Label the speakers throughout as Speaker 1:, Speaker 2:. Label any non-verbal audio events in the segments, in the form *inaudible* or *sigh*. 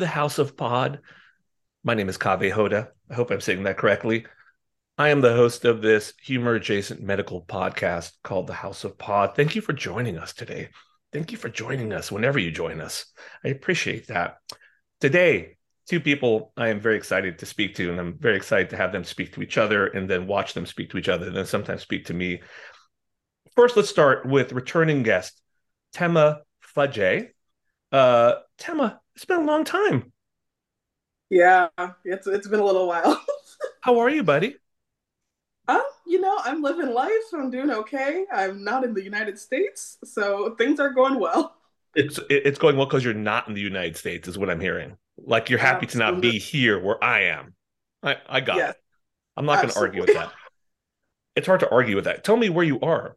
Speaker 1: The House of Pod. My name is Kaveh Hoda. I hope I'm saying that correctly. I am the host of this humor adjacent medical podcast called The House of Pod. Thank you for joining us today. Thank you for joining us whenever you join us. I appreciate that. Today, two people I am very excited to speak to, and I'm very excited to have them speak to each other and then watch them speak to each other, and then sometimes speak to me. First, let's start with returning guest Tema Fudge. Uh, Tema, it's been a long time.
Speaker 2: Yeah, it's it's been a little while. *laughs*
Speaker 1: How are you, buddy?
Speaker 2: um, you know, I'm living life. I'm doing okay. I'm not in the United States, so things are going well.
Speaker 1: It's it's going well because you're not in the United States, is what I'm hearing. Like you're happy to not be here where I am. I I got
Speaker 2: Yes.
Speaker 1: it. I'm not going to argue with that. It's hard to argue with that. Tell me where you are.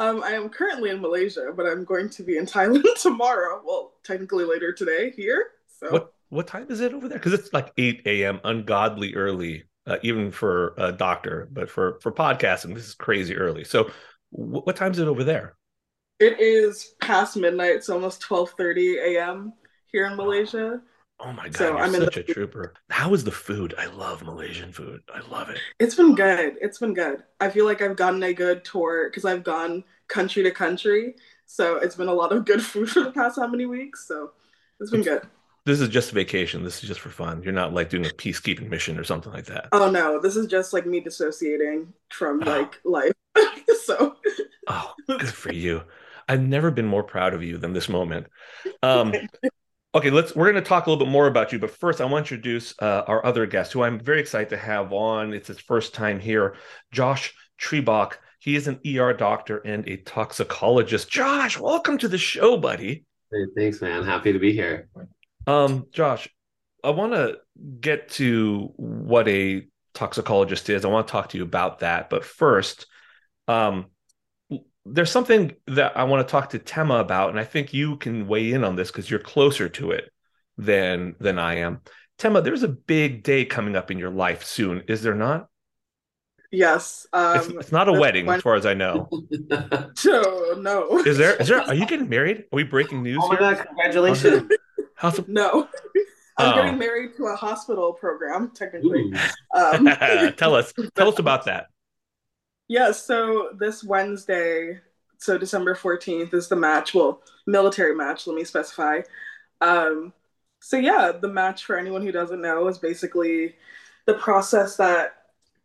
Speaker 2: Um, I am currently in Malaysia, but I'm going to be in *laughs* Thailand tomorrow. Well, technically later today here. So
Speaker 1: What what time is it over there? Because it's like 8 a.m. ungodly early, uh, even for a doctor, but for for podcasting, this is crazy early. So, wh- what time is it over there?
Speaker 2: it is past midnight. It's almost 12:30 a.m. here in Malaysia.
Speaker 1: Oh my god,
Speaker 2: So
Speaker 1: you're
Speaker 2: I'm
Speaker 1: such a trooper. How is the food? I love Malaysian food. I love it.
Speaker 2: It's been good. It's been good. I feel like I've gotten a good tour because I've gone country to country. So it's been a lot of good *laughs* food for the past how many weeks. So it's been good.
Speaker 1: This is just vacation. This is just for fun. You're not like doing a peacekeeping mission or something like that.
Speaker 2: Oh no, this is just like me dissociating from
Speaker 1: Oh.
Speaker 2: like life. *laughs* so
Speaker 1: Oh, good for you. I've never been more proud of you than this moment. Um, *laughs* okay, let's we're going to talk a little bit more about you, but first I want to introduce uh, our other guest who I'm very excited to have on. It's his first time here, Josh Trebach. He is an ER doctor and a toxicologist. Josh, welcome to the show, buddy.
Speaker 3: Hey, thanks, man. Happy to be here.
Speaker 1: Um, Josh, I want to get to what a toxicologist is. I want to talk to you about that. But first, um, there's something that I want to talk to Tema about, and I think you can weigh in on this because you're closer to it than than I am. Tema, there's a big day coming up in your life soon, is there not?
Speaker 2: yes. Um
Speaker 1: it's, it's not a wedding,
Speaker 2: Wed-
Speaker 1: as far as I know. *laughs*
Speaker 2: So no.
Speaker 1: Is there? Is there? Are you *laughs* getting married? Are we breaking news
Speaker 3: oh my
Speaker 1: here?
Speaker 3: god, congratulations. *laughs*
Speaker 1: How's
Speaker 2: No. I'm
Speaker 1: Oh.
Speaker 2: getting married to a hospital program, technically. Um,
Speaker 1: tell us, tell us about that.
Speaker 2: Yeah, so this Wednesday, so December 14th is the match. Well, military match, let me specify. Um, so yeah, the match for anyone who doesn't know is basically the process that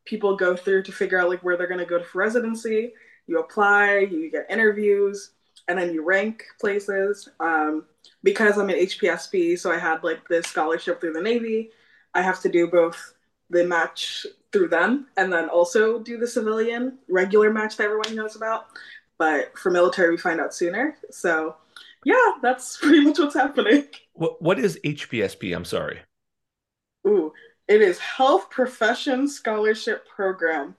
Speaker 2: people go through to figure out like where they're going to go for residency. You apply, you get interviews, and then you rank places. Um, because I'm an HPSP, so I had like this scholarship through the Navy. I have to do both the match through them and then also do the civilian regular match that everyone knows about. But for military, we find out sooner. So yeah, that's *laughs* pretty much what's happening.
Speaker 1: What what is HPSP? I'm sorry.
Speaker 2: Ooh, it is Health Profession Scholarship Program.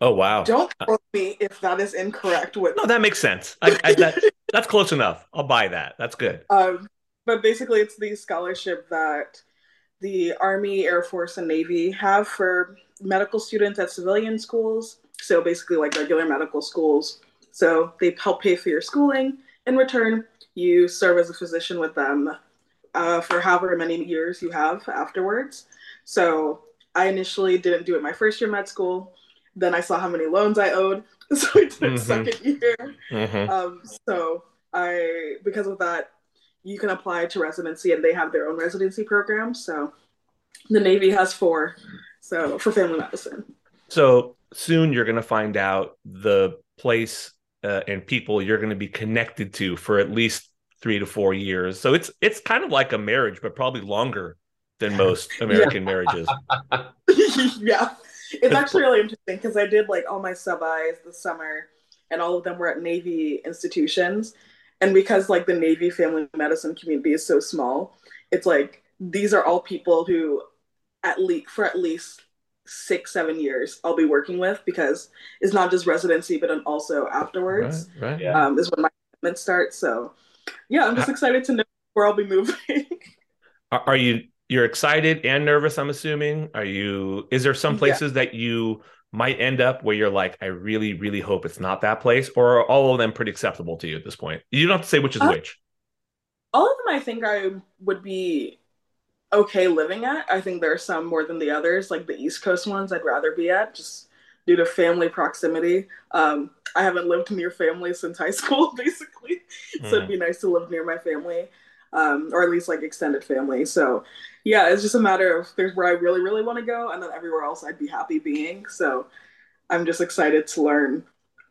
Speaker 1: Oh wow!
Speaker 2: Don't quote me if that is incorrect. With
Speaker 1: no, that makes sense. I, I, that, *laughs* that's close enough. I'll buy that. That's good.
Speaker 2: Um, but basically, it's the scholarship that the Army, Air Force, and Navy have for medical students at civilian schools. So basically, like regular medical schools. So they help pay for your schooling. In return, you serve as a physician with them uh, for however many years you have afterwards. So I initially didn't do it my first year med school. Then I saw how many loans I owed, *laughs* so I did mm-hmm. second year. Mm-hmm. Um, so I, because of that, you can apply to residency, and they have their own residency program. So the Navy has four, so for family medicine.
Speaker 1: So soon you're going to find out the place uh, and people you're going to be connected to for at least three to four years. So it's it's kind of like a marriage, but probably longer than most *laughs* American marriages. *laughs*
Speaker 2: yeah, it's actually really interesting because I did like all my sub-Is this summer, and all of them were at Navy institutions. And because like the Navy family medicine community is so small, it's like these are all people who, at least for at least six seven years, I'll be working with because it's not just residency, but and also afterwards.
Speaker 1: Right, right. Yeah.
Speaker 2: Um, is when my commitment starts. So, yeah, I'm just excited to know where I'll be moving. *laughs*
Speaker 1: are you you're excited and nervous i'm assuming are you is there some places yeah. that you might end up where you're like i really really hope it's not that place or are all of them pretty acceptable to you at this point you don't have to say which is uh, which
Speaker 2: all of them i think i would be okay living at i think there are some more than the others like the east coast ones i'd rather be at just due to family proximity um, i haven't lived near family since high *laughs* school basically so mm. it'd be nice to live near my family um, or at least like extended family. So yeah, it's just a matter of there's where I really, really want to go, and then everywhere else I'd be happy being. So I'm just excited to learn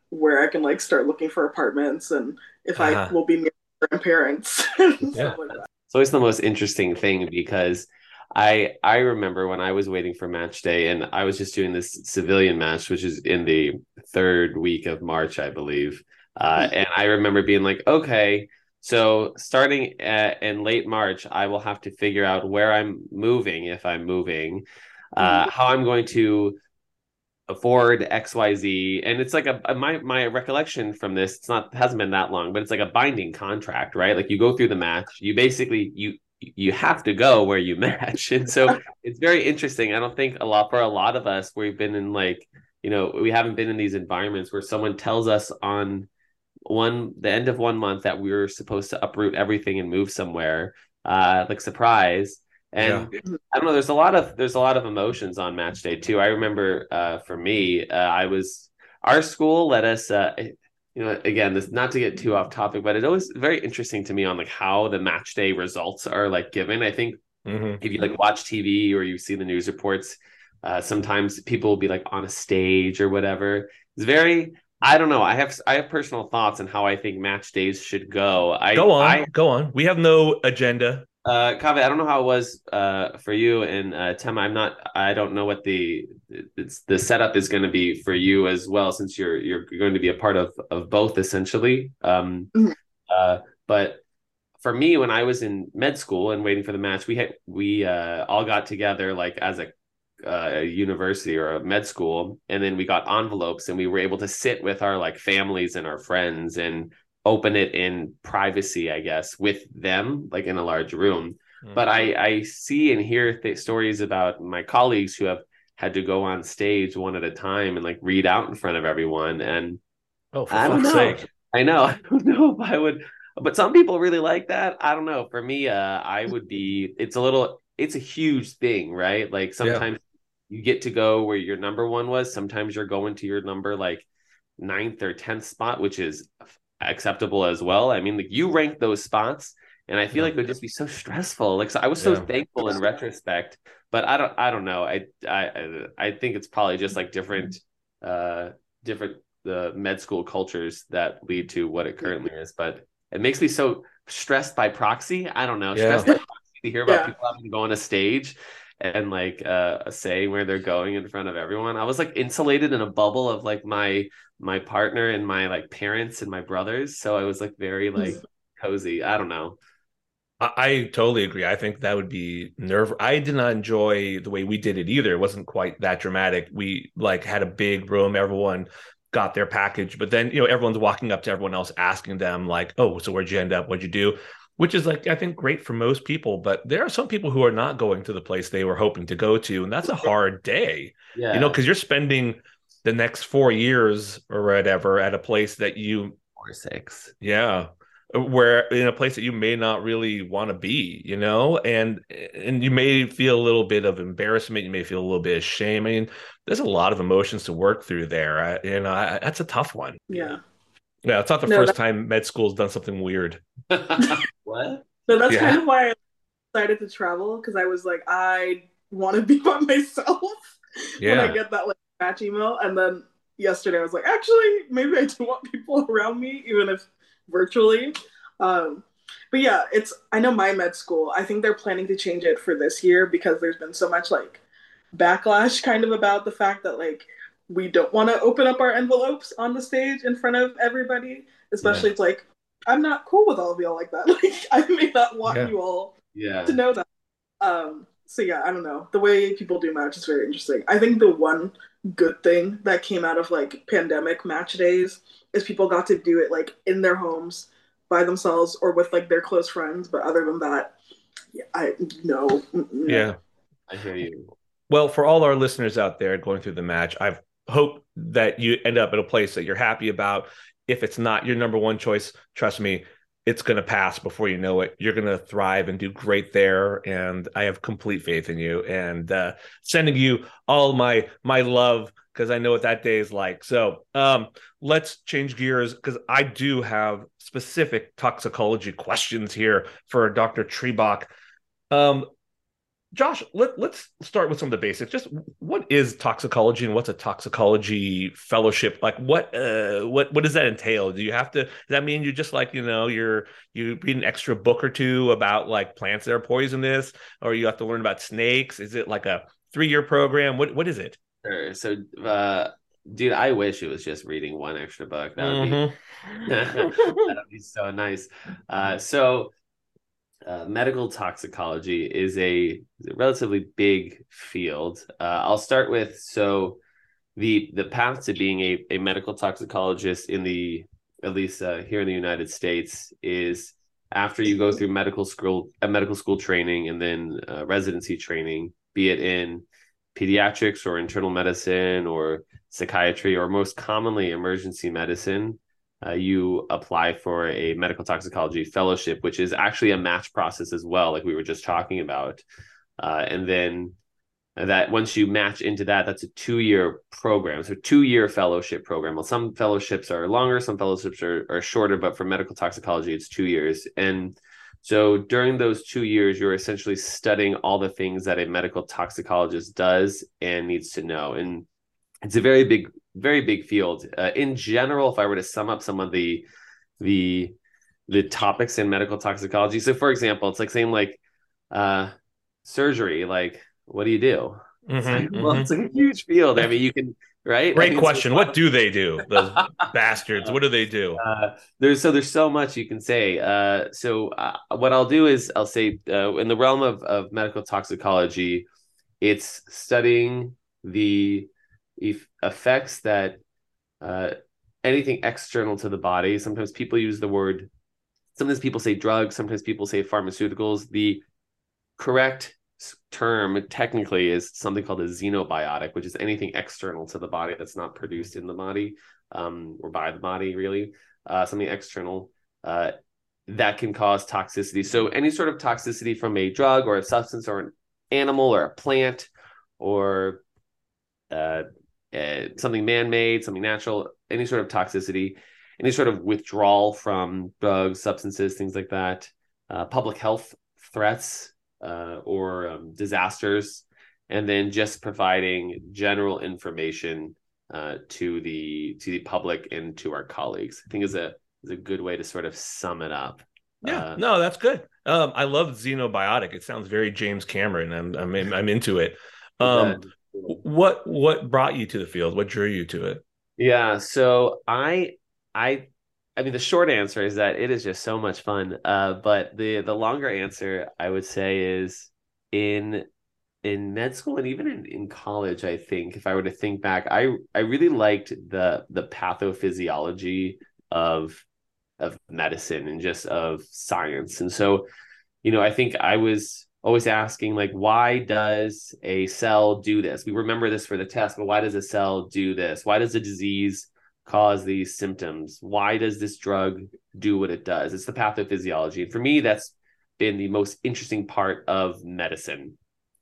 Speaker 2: where I can like start looking for apartments and if uh-huh. I will be near my grandparents. *laughs*
Speaker 3: yeah. Like it's always the most interesting thing because I I remember when I was waiting for match day and I was just doing this civilian match, which is in the third week of March, I believe. Uh, mm-hmm. and I remember being like, okay, so starting at, in late March, I will have to figure out where I'm moving if I'm moving, uh, mm-hmm. how I'm going to afford XYZ. And it's like a, my my recollection from this, it's not hasn't been that long, but it's like a binding contract, right? Like you go through the match, you basically you you have to go where you *laughs* match. And so it's very interesting. I don't think a lot for a lot of us, we've been in like, you know, we haven't been in these environments where someone tells us on one the end of one month that we were supposed to uproot everything and move somewhere uh like surprise and yeah. i don't know there's a lot of there's a lot of emotions on match day too i remember uh for me uh, i was our school let us uh you know again this not to get too off topic but it was very interesting to me on like how the match day results are like given i think mm-hmm. if you like watch tv or you see the news reports uh sometimes people will be like on a stage or whatever it's very I don't know. I have I have personal thoughts on how I think match days should go. I
Speaker 1: go on,
Speaker 3: I,
Speaker 1: go on. We have no agenda.
Speaker 3: Uh, Kaveh, I don't know how it was uh for you and uh Tema. I'm not. I don't know what the it's the setup is going to be for you as well, since you're you're going to be a part of of both essentially. Um, mm-hmm. uh, but for me, when I was in med school and waiting for the match, we had we uh all got together like as a uh, a university or a med school and then we got envelopes and we were able to sit with our like families and our friends and open it in privacy i guess with them like in a large room mm-hmm. but i i see and hear th- stories about my colleagues who have had to go on stage one at a time and like read out in front of everyone and
Speaker 1: oh for I don't know. Sake.
Speaker 3: i know *laughs* i don't know if i would but some people really like that i don't know for me uh i would be it's a little it's a huge thing right like sometimes yeah you get to go where your number one was. Sometimes you're going to your number like ninth or tenth spot, which is acceptable as well. I mean, like you rank those spots, and I feel like it would just be so stressful. Like so I was so
Speaker 1: Yeah.
Speaker 3: thankful in retrospect, but I don't I don't know. I I I think it's probably just like different uh different the med school cultures that lead to what it currently is. But it makes me so stressed by proxy. I don't know,
Speaker 1: Yeah.
Speaker 3: stressed by proxy to hear about
Speaker 2: Yeah.
Speaker 3: people having to go on a stage and like uh say where they're going in front of everyone. I was like insulated in a bubble of like my my partner and my like parents and my brothers. So I was like very hmm. like cozy. I don't know.
Speaker 1: I, I totally agree. I think that would be nerve. I did not enjoy the way we did it either. It wasn't quite that dramatic. We like had a big room. Everyone got their package, but then you know everyone's walking up to everyone else asking them like, "Oh, so where'd you end up? What'd you do?" Which is like I think great for most people, but there are some people who are not going to the place they were hoping to go to, and that's a hard day.
Speaker 3: Yeah.
Speaker 1: You know, because you're spending the next four years or whatever at a place that you
Speaker 3: or six.
Speaker 1: yeah where in a place that you may not really want to be you know and and you may feel a little bit of embarrassment you may feel a little bit of shame i mean there's a lot of emotions to work through there I, you know I, that's a tough one
Speaker 2: Yeah.
Speaker 1: yeah it's not the
Speaker 2: No,
Speaker 1: first
Speaker 2: that-
Speaker 1: time med school's done something weird *laughs*
Speaker 3: what?
Speaker 2: So that's
Speaker 1: Yeah.
Speaker 2: kind of why I decided to travel because I was like, I want to be by *laughs* myself when I get that like match email. And then yesterday I was like, actually, maybe I do want people *laughs* around me, even if virtually. Um, but yeah, it's I know my med school. I think they're planning to change it for this year because there's been so much like backlash kind of about the fact that like we don't want to open up our envelopes on the stage in front of everybody. Especially it's like I'm not cool with all of y'all like that. *laughs* Like I may not want
Speaker 1: Yeah.
Speaker 2: you all
Speaker 3: Yeah.
Speaker 2: to know that. Um, so yeah, I don't know. The way people do match is very interesting. I think the one good thing that came out of like pandemic match days is people got to do it like in their homes by themselves or with like their close friends. But other than that, yeah, I no.
Speaker 1: yeah
Speaker 3: I hear you.
Speaker 1: well for all our listeners out there going through the match i hope that you end up at a place that you're happy about if it's not your number one choice trust me it's going to pass before you know it. You're going to thrive and do great there and i have complete faith in you and uh, sending you all my my love because i know what that day is like. So um let's change gears because i do have specific toxicology questions here for dr trebach um Josh, let, let's start with some of the basics. Just what is toxicology and what's a toxicology fellowship? Like what uh what what does that entail? Do you have to does that mean you just like, you know, you're you read an extra book or two about like plants that are poisonous or you have to learn about snakes? Is it like a 3-year program? What what is it?
Speaker 3: Sure. So, uh, dude, I wish it was just reading one extra book. That would
Speaker 1: Mhm.
Speaker 3: be *laughs* that would be so nice. Uh, so, uh, medical toxicology is a, relatively big field. Uh, I'll start with so the the path to being a, a medical toxicologist in the at least uh, here in the United States is after you go through medical school a medical school training and then uh, residency training, be it in pediatrics or internal medicine or psychiatry or most commonly emergency medicine uh, you apply for a medical toxicology fellowship, which is actually a match process as well, like we were just talking about. Uh, and then that once you match into that, that's a two year program. So, two year fellowship program. Well, some fellowships are longer, some fellowships are, are shorter, but for medical toxicology, it's two years. And so, during those two years, you're essentially studying all the things that a medical toxicologist does and needs to know. And it's a very big very big field uh, in general if i were to sum up some of the the the topics in medical toxicology so for example it's like saying like uh surgery like what do you do
Speaker 1: Mhm,
Speaker 3: like, *laughs* well
Speaker 1: mhm.
Speaker 3: it's like a huge field i mean you can right I
Speaker 1: Great
Speaker 3: mean,
Speaker 1: question.
Speaker 3: a
Speaker 1: What do they do? Those *laughs* bastards. What do they do?
Speaker 3: uh, there's so there's so much you can say. Uh, so uh, what I'll do is I'll say uh, in the realm of of medical toxicology, it's studying the eff- effects that uh, anything external to the body. Sometimes people use the word. Sometimes people say drugs. Sometimes people say pharmaceuticals. The correct term technically is something called a xenobiotic, which is anything external to the body that's not produced in the body um, or by the body, really. Uh, something external uh, that can cause toxicity. So, any sort of toxicity from a drug or a substance or an animal or a plant or uh, uh, something man made, something natural, any sort of toxicity, any sort of withdrawal from drugs, substances, things like that. uh, public health threats uh, or um, disasters, and then just providing general information uh, to the to the public and to our colleagues. I think is a is a good way to sort of sum it up.
Speaker 1: Yeah, uh, no, that's good. Um, I love xenobiotic. It sounds very James Cameron. I'm I'm I'm into it. Um, what what brought you to the field? What drew you to it?
Speaker 3: Yeah, so I I I mean the short answer is that it is just so much fun. Uh, but the the longer answer I would say is in in med school and even in, in college, I think if I were to think back, I I really liked the the pathophysiology of of medicine and just of science. And so, you know, I think I was always asking like why does a cell do this? We remember this for the test but why does a cell do this? Why does a disease cause these symptoms? Why does this drug do what it does? It's the pathophysiology. And for me that's been the most interesting part of medicine.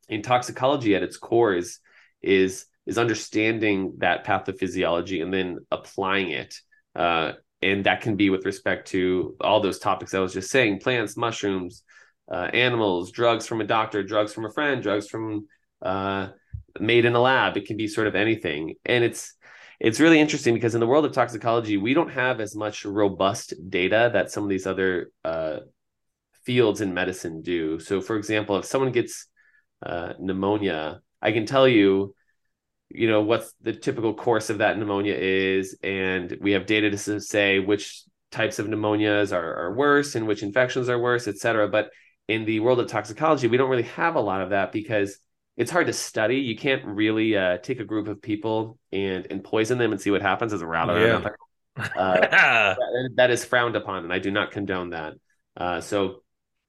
Speaker 3: In toxicology at its core is is is understanding that pathophysiology and then applying it. Uh, and that can be with respect to all those topics i was just saying plants mushrooms uh, animals, drugs from a doctor, drugs from a friend, drugs from uh, made in a lab. It can be sort of anything, and it's it's really interesting because in the world of toxicology, we don't have as much robust data that some of these other uh, fields in medicine do. So, for example, if someone gets uh, pneumonia, I can tell you you know what's the typical course of that pneumonia is and we have data to say which types of pneumonias are, are worse and which infections are worse et cetera but in the world of toxicology, we don't really have a lot of that because it's hard to study. You can't really uh, take a group of people and and poison them and see what happens as a or yeah. Uh, *laughs* that, that is frowned upon, and I do not condone that. Uh, so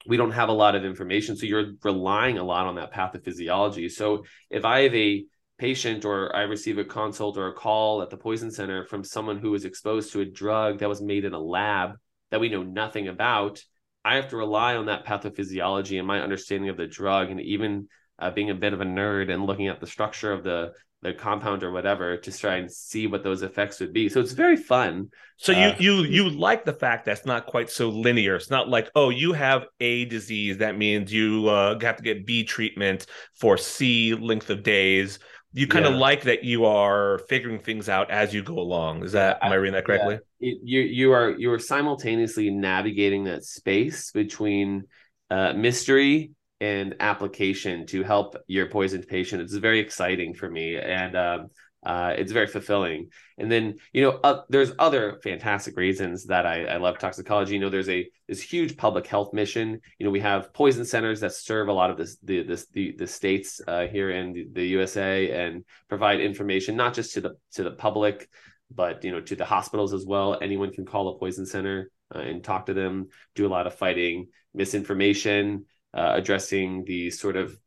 Speaker 3: we don't have a lot of information. So you're relying a lot on that pathophysiology. So if I have a patient or I receive a consult or a call at the poison center from someone who was exposed to a drug that was made in a lab that we know nothing about, I have to rely on that pathophysiology and my understanding of the drug, and even uh, being a bit of a nerd and looking at the structure of the the compound or whatever to try and see what those effects would be. So it's very fun.
Speaker 1: So you uh, you you like the fact that's not quite so linear. It's not like oh you have a disease that means you uh, have to get B treatment for C length of days you kind yeah. of like that you are figuring things out as you go along. Is that am I reading that correctly?
Speaker 3: Yeah. You you are you are simultaneously navigating that space between uh, mystery and application to help your poisoned patient. It's very exciting for me, and um, uh, it's very fulfilling. And then you know, uh, there's other fantastic reasons that I, I love toxicology. You know, there's a this huge public health mission. You know, we have poison centers that serve a lot of this the the the states uh, here in the, the USA and provide information not just to the to the public, but you know to the hospitals as well. Anyone can call a poison center uh, and talk to them. Do a lot of fighting misinformation, uh, addressing the sort of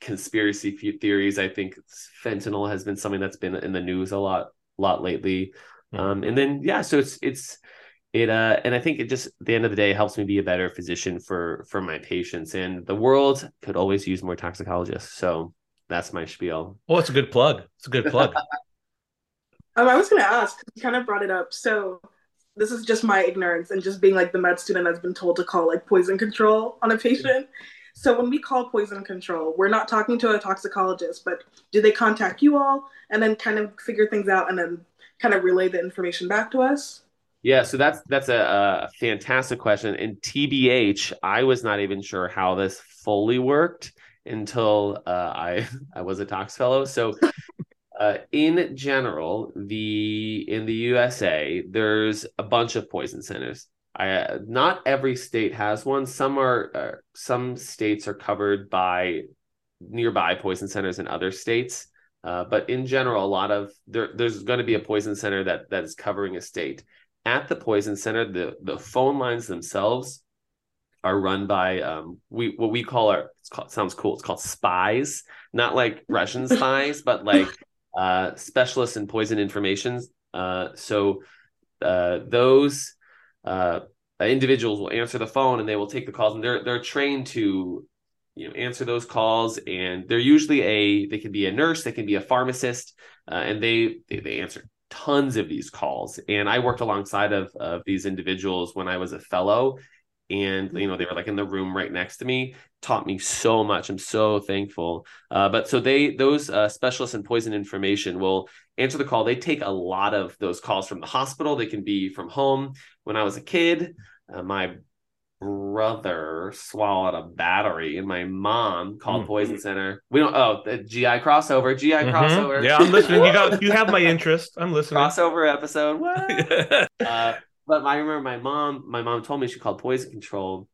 Speaker 3: conspiracy theories. I think fentanyl has been something that's been in the news a lot, lot lately. Mm-hmm. Um, and then yeah, so it's it's it uh and I think it just at the end of the day helps me be a better physician for for my patients. And the world could always use more toxicologists. So that's my spiel.
Speaker 1: Well, it's a good plug. It's a good plug. *laughs*
Speaker 2: um, I was gonna ask, you kind of brought it up. So this is just my ignorance and just being like the med student that's been told to call like poison control on a patient. So when we call poison control, we're not talking to a toxicologist, but do they contact you all and then kind of figure things out and then kind of relay the information back to us?
Speaker 3: Yeah, so that's that's a, a fantastic question. In TBH, I was not even sure how this fully worked until uh, I *laughs* I was a tox fellow. So uh, in general, the in the USA, there's a bunch of poison centers. I, not every state has one. Some are uh, some states are covered by nearby poison centers in other states. Uh, but in general, a lot of there, there's going to be a poison center that that is covering a state. At the poison center, the the phone lines themselves are run by um, we what we call our called, sounds cool. It's called spies, not like Russian *laughs* spies, but like uh, specialists in poison information. Uh, so uh, those uh, individuals will answer the phone and they will take the calls. And they're they're trained to you know answer those calls. And they're usually a they can be a nurse they can be a pharmacist uh, and they, they, they answer tons of these calls. And i worked alongside of of these individuals when i was a fellow and you know they were like in the room right next to me taught me so much. I'm so thankful. Uh, but so they those uh, specialists in poison information will answer the call. They take a lot of those calls from the hospital. They can be from home. When i was a kid uh, my brother swallowed a battery and my mom called mm. poison center. We don't oh the gi crossover gi mm-hmm. crossover.
Speaker 1: Yeah i'm listening. You got you have my *laughs* interest. I'm listening.
Speaker 3: Crossover episode. What? *laughs* Uh, but I remember my mom, my mom told me she called poison control,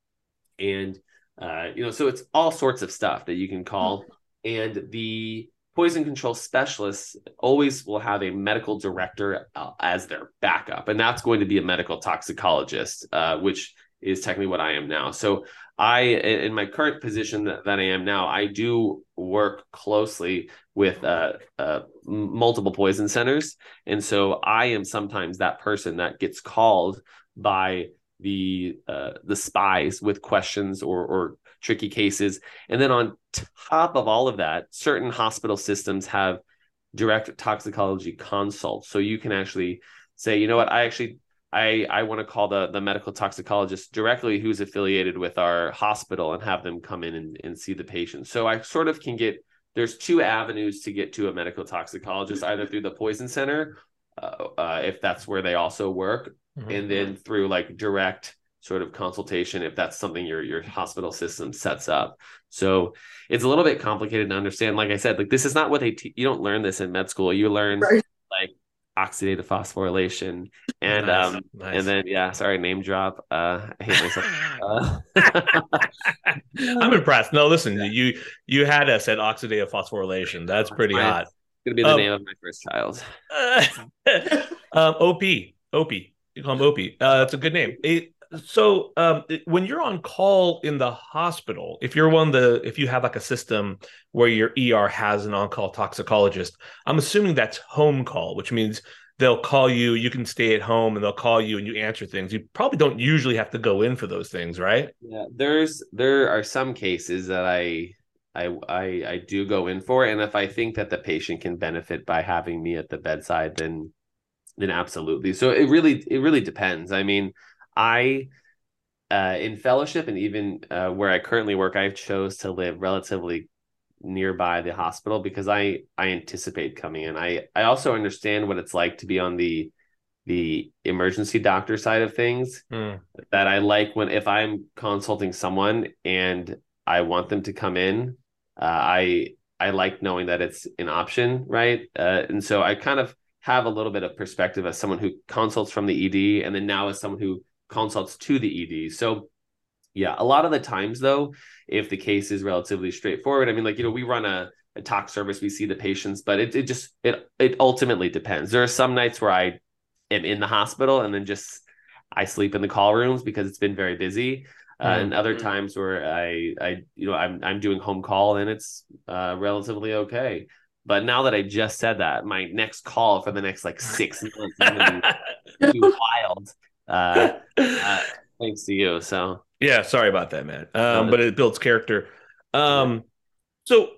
Speaker 3: and uh, you know, so it's all sorts of stuff that you can call, and the poison control specialists always will have a medical director uh, as their backup, and that's going to be a medical toxicologist, uh, which is technically what I am now. So I, in my current position that, that I am now, I do work closely with uh, uh, multiple poison centers, and so I am sometimes that person that gets called by the uh, the spies with questions or or tricky cases, and then on top of all of that, certain hospital systems have direct toxicology consults, so you can actually say, you know what, I actually I I want to call the the medical toxicologist directly who's affiliated with our hospital and have them come in and, and see the patient. So I sort of can get there's two avenues to get to a medical toxicologist either through the poison center uh, uh, if that's where they also work mm-hmm. and then through like direct sort of consultation if that's something your your hospital system sets up so it's a little bit complicated to understand like i said like this is not what they te- you don't learn this in med school you learn right. Oxidative phosphorylation. And nice, um nice. and then yeah sorry name drop. Uh i hate myself. *laughs* Uh, *laughs*
Speaker 1: i'm impressed. No listen yeah. you you had us at oxidative phosphorylation. That's pretty hot. It's
Speaker 3: gonna be the um, name of my first child. *laughs*
Speaker 1: Um op op you call him op uh that's a good name. It, so um, when you're on call in the hospital if you're one of the if you have like a system where your er has an on-call toxicologist i'm assuming that's home call which means they'll call you you can stay at home and they'll call you and you answer things you probably don't usually have to go in for those things right
Speaker 3: yeah there's there are some cases that i I, I I do go in for, and if I think that the patient can benefit by having me at the bedside, then then absolutely. So it really it really depends. I mean, I uh, in fellowship and even uh, where I currently work, I chose to live relatively nearby the hospital because I I anticipate coming in. I I also understand what it's like to be on the the emergency doctor side of things. Mm. That I like when if I'm consulting someone and I want them to come in, uh, I I like knowing that it's an option, right? Uh, and so I kind of have a little bit of perspective as someone who consults from the ED, and then now as someone who consults to the ED. So yeah, a lot of the times though, if the case is relatively straightforward, I mean, like, you know, we run a, a tox service, we see the patients, but it, it just, it, it ultimately depends. There are some nights where I am in the hospital and then just, I sleep in the call rooms because it's been very busy. Uh, mm-hmm. and other times where I, I, you know, I'm, I'm doing home call and it's uh, relatively okay. But now that I just said that, my next call for the next like six months is be *laughs* wild uh, *laughs* uh, thanks to you. So
Speaker 1: yeah, sorry about that, man. Um, but it builds character. Um, so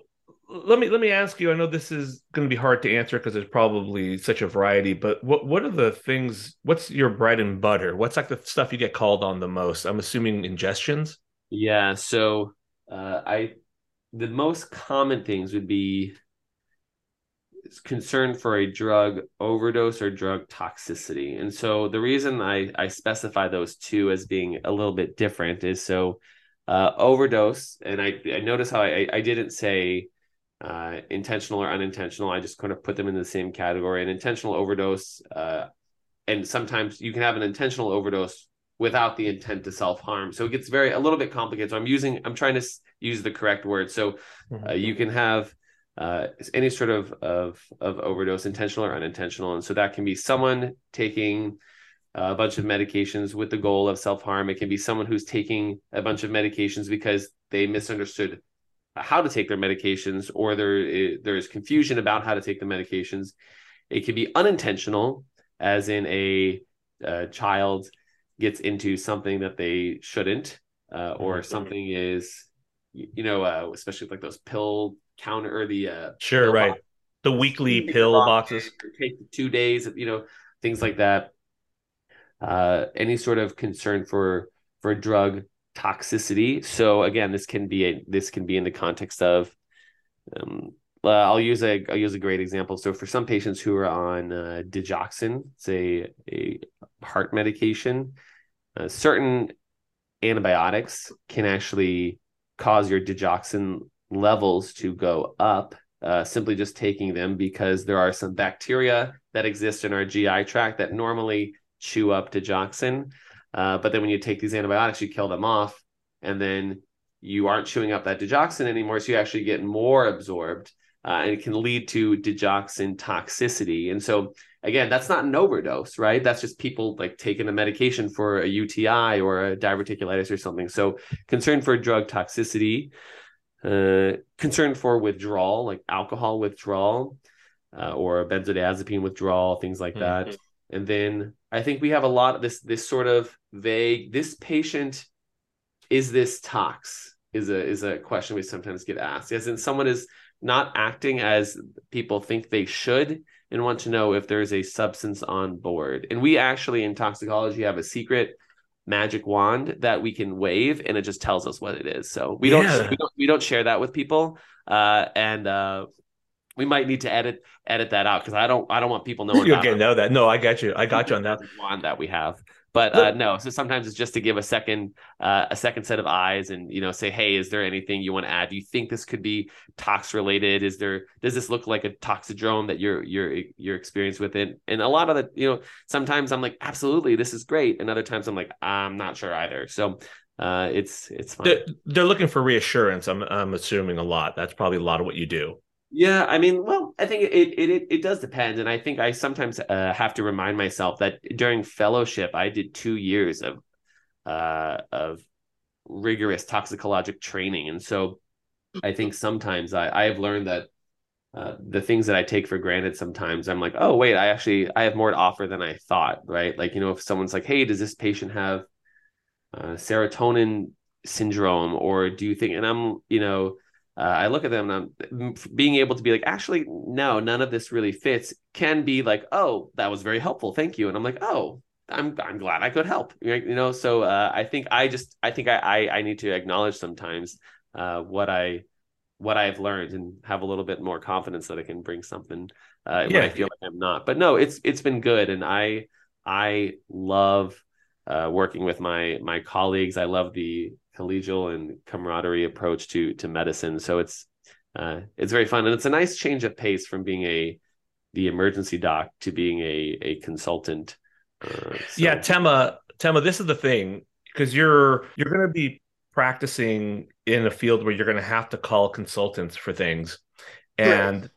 Speaker 1: let me let me ask you. I know this is going to be hard to answer because there's probably such a variety. But what what are the things? What's your bread and butter? What's like the stuff you get called on the most? I'm assuming ingestions.
Speaker 3: Yeah. So uh, I the most common things would be concern for a drug overdose or drug toxicity. And so the reason I, I specify those two as being a little bit different is so uh, overdose, and I, I notice how I, I didn't say uh, intentional or unintentional. I just kind of put them in the same category. An intentional overdose, uh, and sometimes you can have an intentional overdose without the intent to self harm. So it gets very a little bit complicated. So I'm using I'm trying to use the correct word. So mm-hmm. uh, you can have uh, any sort of, of of overdose, intentional or unintentional, and so that can be someone taking a bunch of medications with the goal of self harm. It can be someone who's taking a bunch of medications because they misunderstood how to take their medications, or there there is confusion about how to take the medications. It can be unintentional, as in a, a child gets into something that they shouldn't, uh, or mm-hmm. something is, you know, uh, especially like those pill counter or the uh
Speaker 1: sure right box. the weekly pill boxes
Speaker 3: take two days you know things like that uh any sort of concern for for drug toxicity. So again, this can be a this can be in the context of um, uh, I'll use a I'll use a great example. So for some patients who are on uh, digoxin, say a heart medication, uh, certain antibiotics can actually cause your digoxin levels to go up uh, simply just taking them because there are some bacteria that exist in our GI tract that normally chew up digoxin. Uh, but then when you take these antibiotics, you kill them off, and then you aren't chewing up that digoxin anymore. So you actually get more absorbed, uh, and it can lead to digoxin toxicity. And so again, that's not an overdose, right? That's just people like taking a medication for a UTI or a diverticulitis or something. So concern for drug toxicity, uh, concern for withdrawal, like alcohol withdrawal, uh, or benzodiazepine withdrawal, things like mm-hmm. that. And then I think we have a lot of this this sort of vague. This patient is this tox is a is a question we sometimes get asked. As in, someone is not acting as people think they should and want to know if there's a substance on board. And we actually in toxicology have a secret magic wand that we can wave and it just tells us what it is. So we, yeah. don't, we don't we don't share that with people. Uh, and uh, we might need to edit edit that out because I don't I don't want people knowing.
Speaker 1: You're getting know that. No, I got you. I got you on that.
Speaker 3: Wand that we have. But uh, no, so sometimes it's just to give a second uh, a second set of eyes and you know say, hey, is there anything you want to add? Do you think this could be tox related? Is there does this look like a toxidrome that you're you're you're experienced with it? And a lot of the you know sometimes I'm like, absolutely, this is great, and other times I'm like, I'm not sure either. So uh, it's it's fine.
Speaker 1: They're, they're looking for reassurance. I'm I'm assuming a lot. That's probably a lot of what you do.
Speaker 3: Yeah, I mean, well, I think it it it does depend, and I think I sometimes uh, have to remind myself that during fellowship, I did two years of uh, of rigorous toxicologic training, and so I think sometimes I I have learned that uh, the things that I take for granted sometimes I'm like, oh wait, I actually I have more to offer than I thought, right? Like you know, if someone's like, hey, does this patient have uh, serotonin syndrome, or do you think? And I'm you know uh, I look at them and I'm being able to be like, actually, no, none of this really fits. Can be like, oh, that was very helpful, thank you, and I'm like, oh, I'm I'm glad I could help, you know. So uh, I think I just I think I, I I, need to acknowledge sometimes uh, what I what I've learned and have a little bit more confidence that I can bring something uh, yeah. when I feel like I'm not. But no, it's it's been good, and I I love uh, working with my my colleagues. I love the collegial and camaraderie approach to to medicine. So it's uh, it's very fun and it's a nice change of pace from being a the emergency doc to being a a consultant.
Speaker 1: Uh, so. Yeah, Tema, Tema, this is the thing because you're you're going to be practicing in a field where you're going to have to call consultants for things, and. Right.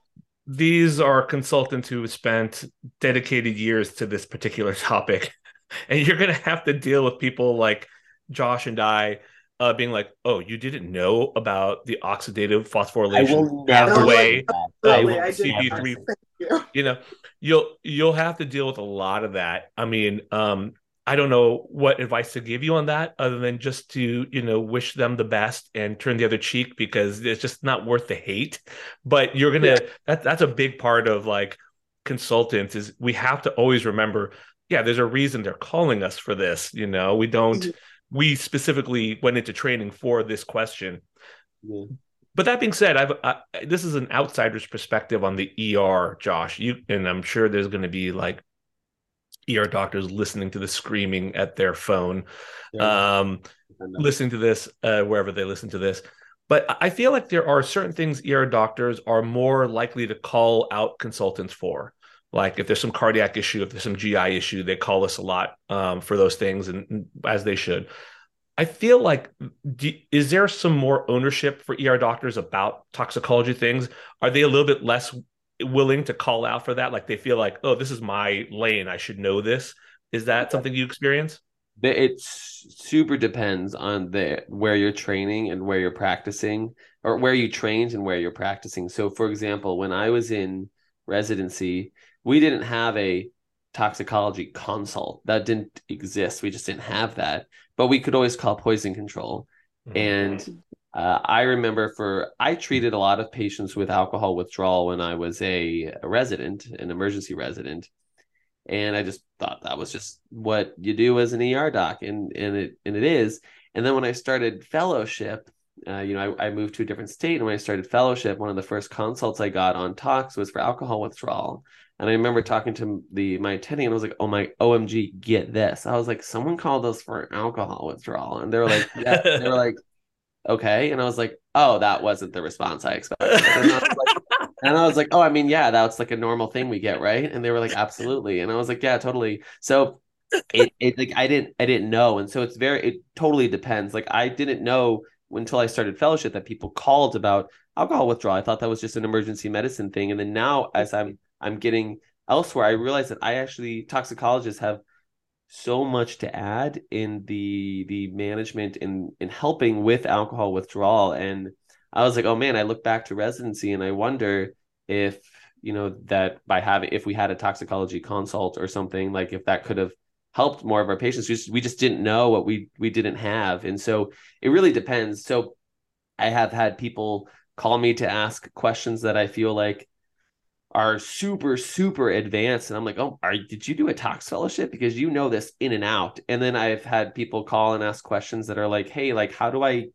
Speaker 1: These are consultants who have spent dedicated years to this particular *laughs* topic, and you're going to have to deal with people like Josh and I uh, being like, "Oh, you didn't know about the oxidative phosphorylation pathway of CD3." You. you know, you'll you'll have to deal with a lot of that. I mean, um, I don't know what advice to give you on that, other than just to you know wish them the best and turn the other cheek because it's just not worth the hate. But you're gonna yeah. that that's a big part of like consultants is we have to always remember. Yeah, there's a reason they're calling us for this. You know, we don't. We specifically went into training for this question. Yeah. But that being said, I've I, this is an outsider's perspective on the ER, Josh. You and I'm sure there's going to be like ER doctors listening to the screaming at their phone, yeah. um, listening to this uh, wherever they listen to this. But I feel like there are certain things ER doctors are more likely to call out consultants for like if there's some cardiac issue if there's some gi issue they call us a lot um, for those things and, as they should. I feel like do, is there some more ownership for er doctors about toxicology things? Are they a little bit less willing to call out for that? Like they feel like oh this is my lane i should know this. Is that something you experience?
Speaker 3: It super depends on the where you're training and where you're practicing or where you trained and where you're practicing. So for example when i was in residency we didn't have a toxicology consult. That didn't exist. We just didn't have that. But we could always call poison control. Mm-hmm. and uh, i remember for i treated a lot of patients with alcohol withdrawal when i was a, a resident an emergency resident. And I just thought that was just what you do as an ER doc, and and it and it is. And then when I started fellowship, uh, you know, I, I, moved to a different state, and when I started fellowship, one of the first consults I got on tox was for alcohol withdrawal. And I remember talking to the my attending, and I was like, "Oh my, OMG, get this!" I was like, "Someone called us for alcohol withdrawal," and they were like, "Yeah," they were like, "Okay," and I was like, "Oh, that wasn't the response I expected." And I, like, *laughs* and I was like, "Oh, I mean, yeah, that's like a normal thing we get, right?" And they were like, "Absolutely," and I was like, "Yeah, totally." So it, it like I didn't I didn't know, and so it's very it totally depends. Like I didn't know until I started fellowship that people called about alcohol withdrawal. I thought that was just an emergency medicine thing. And then now as I'm I'm getting elsewhere, I realize that I actually toxicologists have so much to add in the the management in in helping with alcohol withdrawal. And I was like, oh man, I look back to residency and I wonder if you know that by having if we had a toxicology consult or something like if that could have helped more of our patients. We just, we just didn't know what we we didn't have, and so it really depends. So I have had people call me to ask questions that I feel like are super super advanced. And i'm like oh are, did you do a tox fellowship? Because you know this in and out. And then i've had people call and ask questions that are like hey like how do i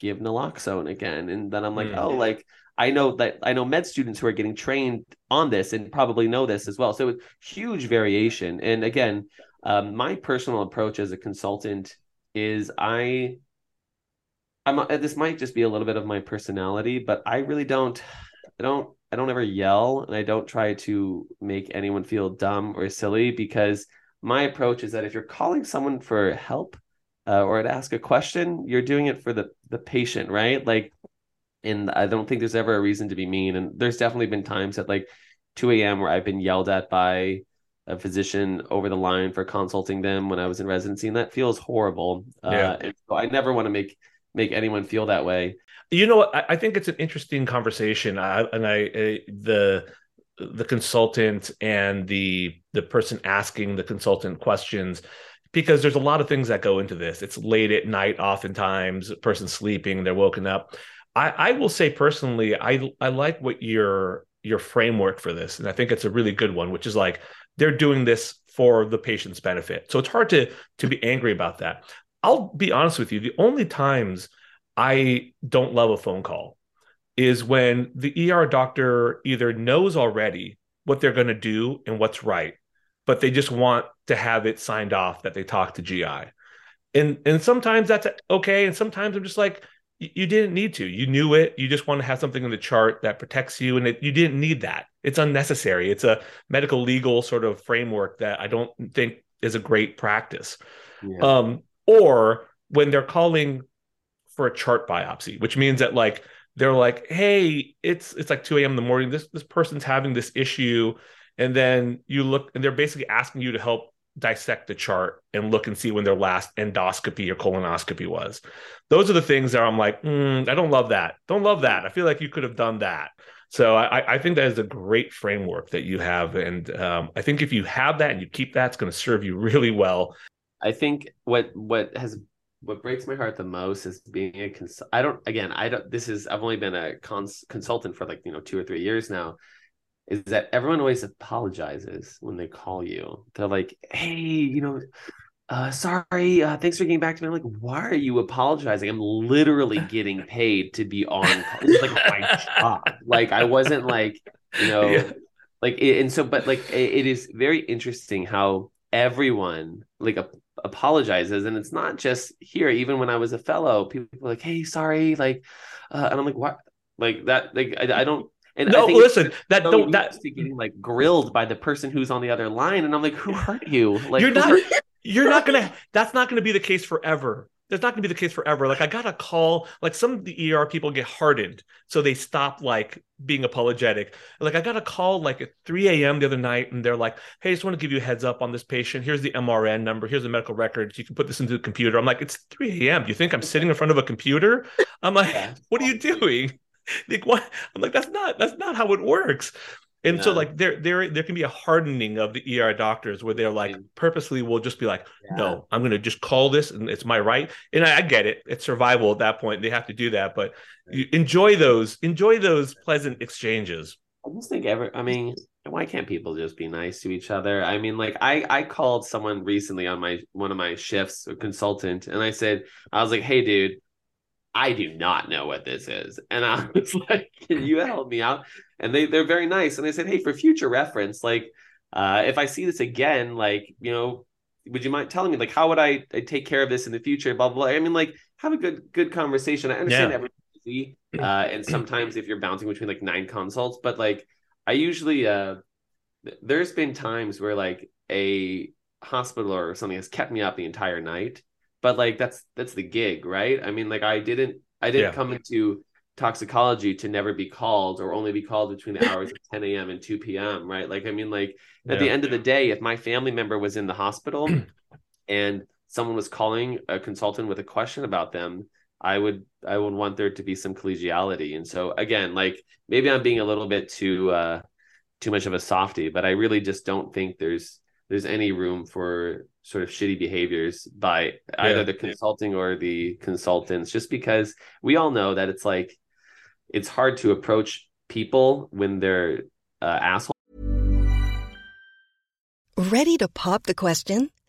Speaker 3: give naloxone again? And then i'm like mm. oh like i know that i know med students who are getting trained on this and probably know this as well. So it's huge variation. And again um, my personal approach as a consultant is I I'm this might just be a little bit of my personality, but I really don't I don't I don't ever yell and I don't try to make anyone feel dumb or silly because my approach is that if you're calling someone for help uh, or to ask a question, you're doing it for the the patient, right? Like, and I don't think there's ever a reason to be mean. And there's definitely been times at like 2 a.m. where I've been yelled at by a physician over the line for consulting them when I was in residency, and that feels horrible. Yeah. Uh, so I never want to make make anyone feel that way.
Speaker 1: You know, I, I think it's an interesting conversation, I, and I, I the the consultant and the the person asking the consultant questions because there's a lot of things that go into this. It's late at night, oftentimes, a person sleeping, they're woken up. I, I will say personally, I I like what your your framework for this, and I think it's a really good one, which is like they're doing this for the patient's benefit. So it's hard to to be angry about that. I'll be honest with you, the only times I don't love a phone call is when the ER doctor either knows already what they're going to do and what's right, but they just want to have it signed off that they talk to GI. And and sometimes that's okay and sometimes I'm just like you didn't need to. You knew it. You just want to have something in the chart that protects you, and it, you didn't need that. It's unnecessary. It's a medical legal sort of framework that I don't think is a great practice. Yeah. Um, or when they're calling for a chart biopsy, which means that like they're like, hey, it's it's like 2 a.m. in the morning. This this person's having this issue, and then you look and they're basically asking you to help dissect the chart and look and see when their last endoscopy or colonoscopy was. Those are the things that I'm like, mm, I don't love that. Don't love that. I feel like you could have done that. So I, I think that is a great framework that you have, and um, I think if you have that and you keep that, it's going to serve you *laughs* really well.
Speaker 3: I think what what has what breaks my heart the most is being a cons- I don't again I don't this is I've only been a cons- consultant for like you know two or three years now is that everyone always apologizes when they call you. They're like, "Hey, you know, uh, sorry, uh, thanks for getting back to me." I'm like, "Why are you apologizing? I'm literally *laughs* getting paid to be on. It's like my *laughs* job. Like I wasn't like, you know, yeah. like and so, but like it, it is very interesting how everyone like a, apologizes, and it's not just here. Even when I was a fellow, people were like, "Hey, sorry," like, uh, and I'm like, "What?" Like that, like I, I don't and
Speaker 1: no, listen, that
Speaker 3: so
Speaker 1: don't that
Speaker 3: getting like grilled by the person who's on the other line, and I'm like, who hurt you? Like
Speaker 1: you're not, *laughs* you're not gonna. *laughs* That's not gonna be the case forever. That's not gonna be the case forever. Like I got a call. Like some of the ER people get hardened, so they stop like being apologetic. Like I got a call like at 3 a.m. the other night, and they're like, "Hey, I just want to give you a heads up on this patient. Here's the MRN number. Here's the medical records. You can put this into the computer." I'm like, "It's 3 a.m. Do you think I'm sitting in front of a computer?" I'm like, "What are you doing?" *laughs* like what i'm like that's not that's not how it works and yeah. so like there there there can be a hardening of the ER doctors where they're like purposely will just be like, yeah. no, I'm gonna just call this and it's my right. And I, I, get it. It's survival at that point. They have to do that. But you enjoy those, enjoy those pleasant exchanges.
Speaker 3: I just think ever I mean, why can't people just be nice to each other? I mean, like I I called someone recently on my one of my shifts, a consultant, and I said, I was like, hey dude, I do not know what this is. And I *laughs* was like, can you help me out? And they they're very nice. And they said, hey, for future reference, like uh if I see this again, like, you know, would you mind telling me like how would I, I take care of this in the future? Blah, blah blah. I mean, like have a good good conversation. I understand yeah. everyone's busy. Uh and sometimes if you're bouncing between like nine consults, but like I usually uh there's been times where like a hospital or something has kept me up the entire night, but like that's that's the gig, right? I mean, like I didn't I didn't yeah. come into toxicology to never be called or only be called between the hours of *laughs* 10 a.m. and 2 p.m. Right. Like, I mean, like at yeah. the end of the day, if my family member was in the hospital *clears throat* and someone was calling a consultant with a question about them, I would I would want there to be some collegiality. And so again, like maybe I'm being a little bit too uh too much of a softy, but I really just don't think there's there's any room for sort of shitty behaviors by either the consulting or the consultants just because we all know that it's like it's hard to approach people when they're uh, assholes.
Speaker 4: Ready to pop the question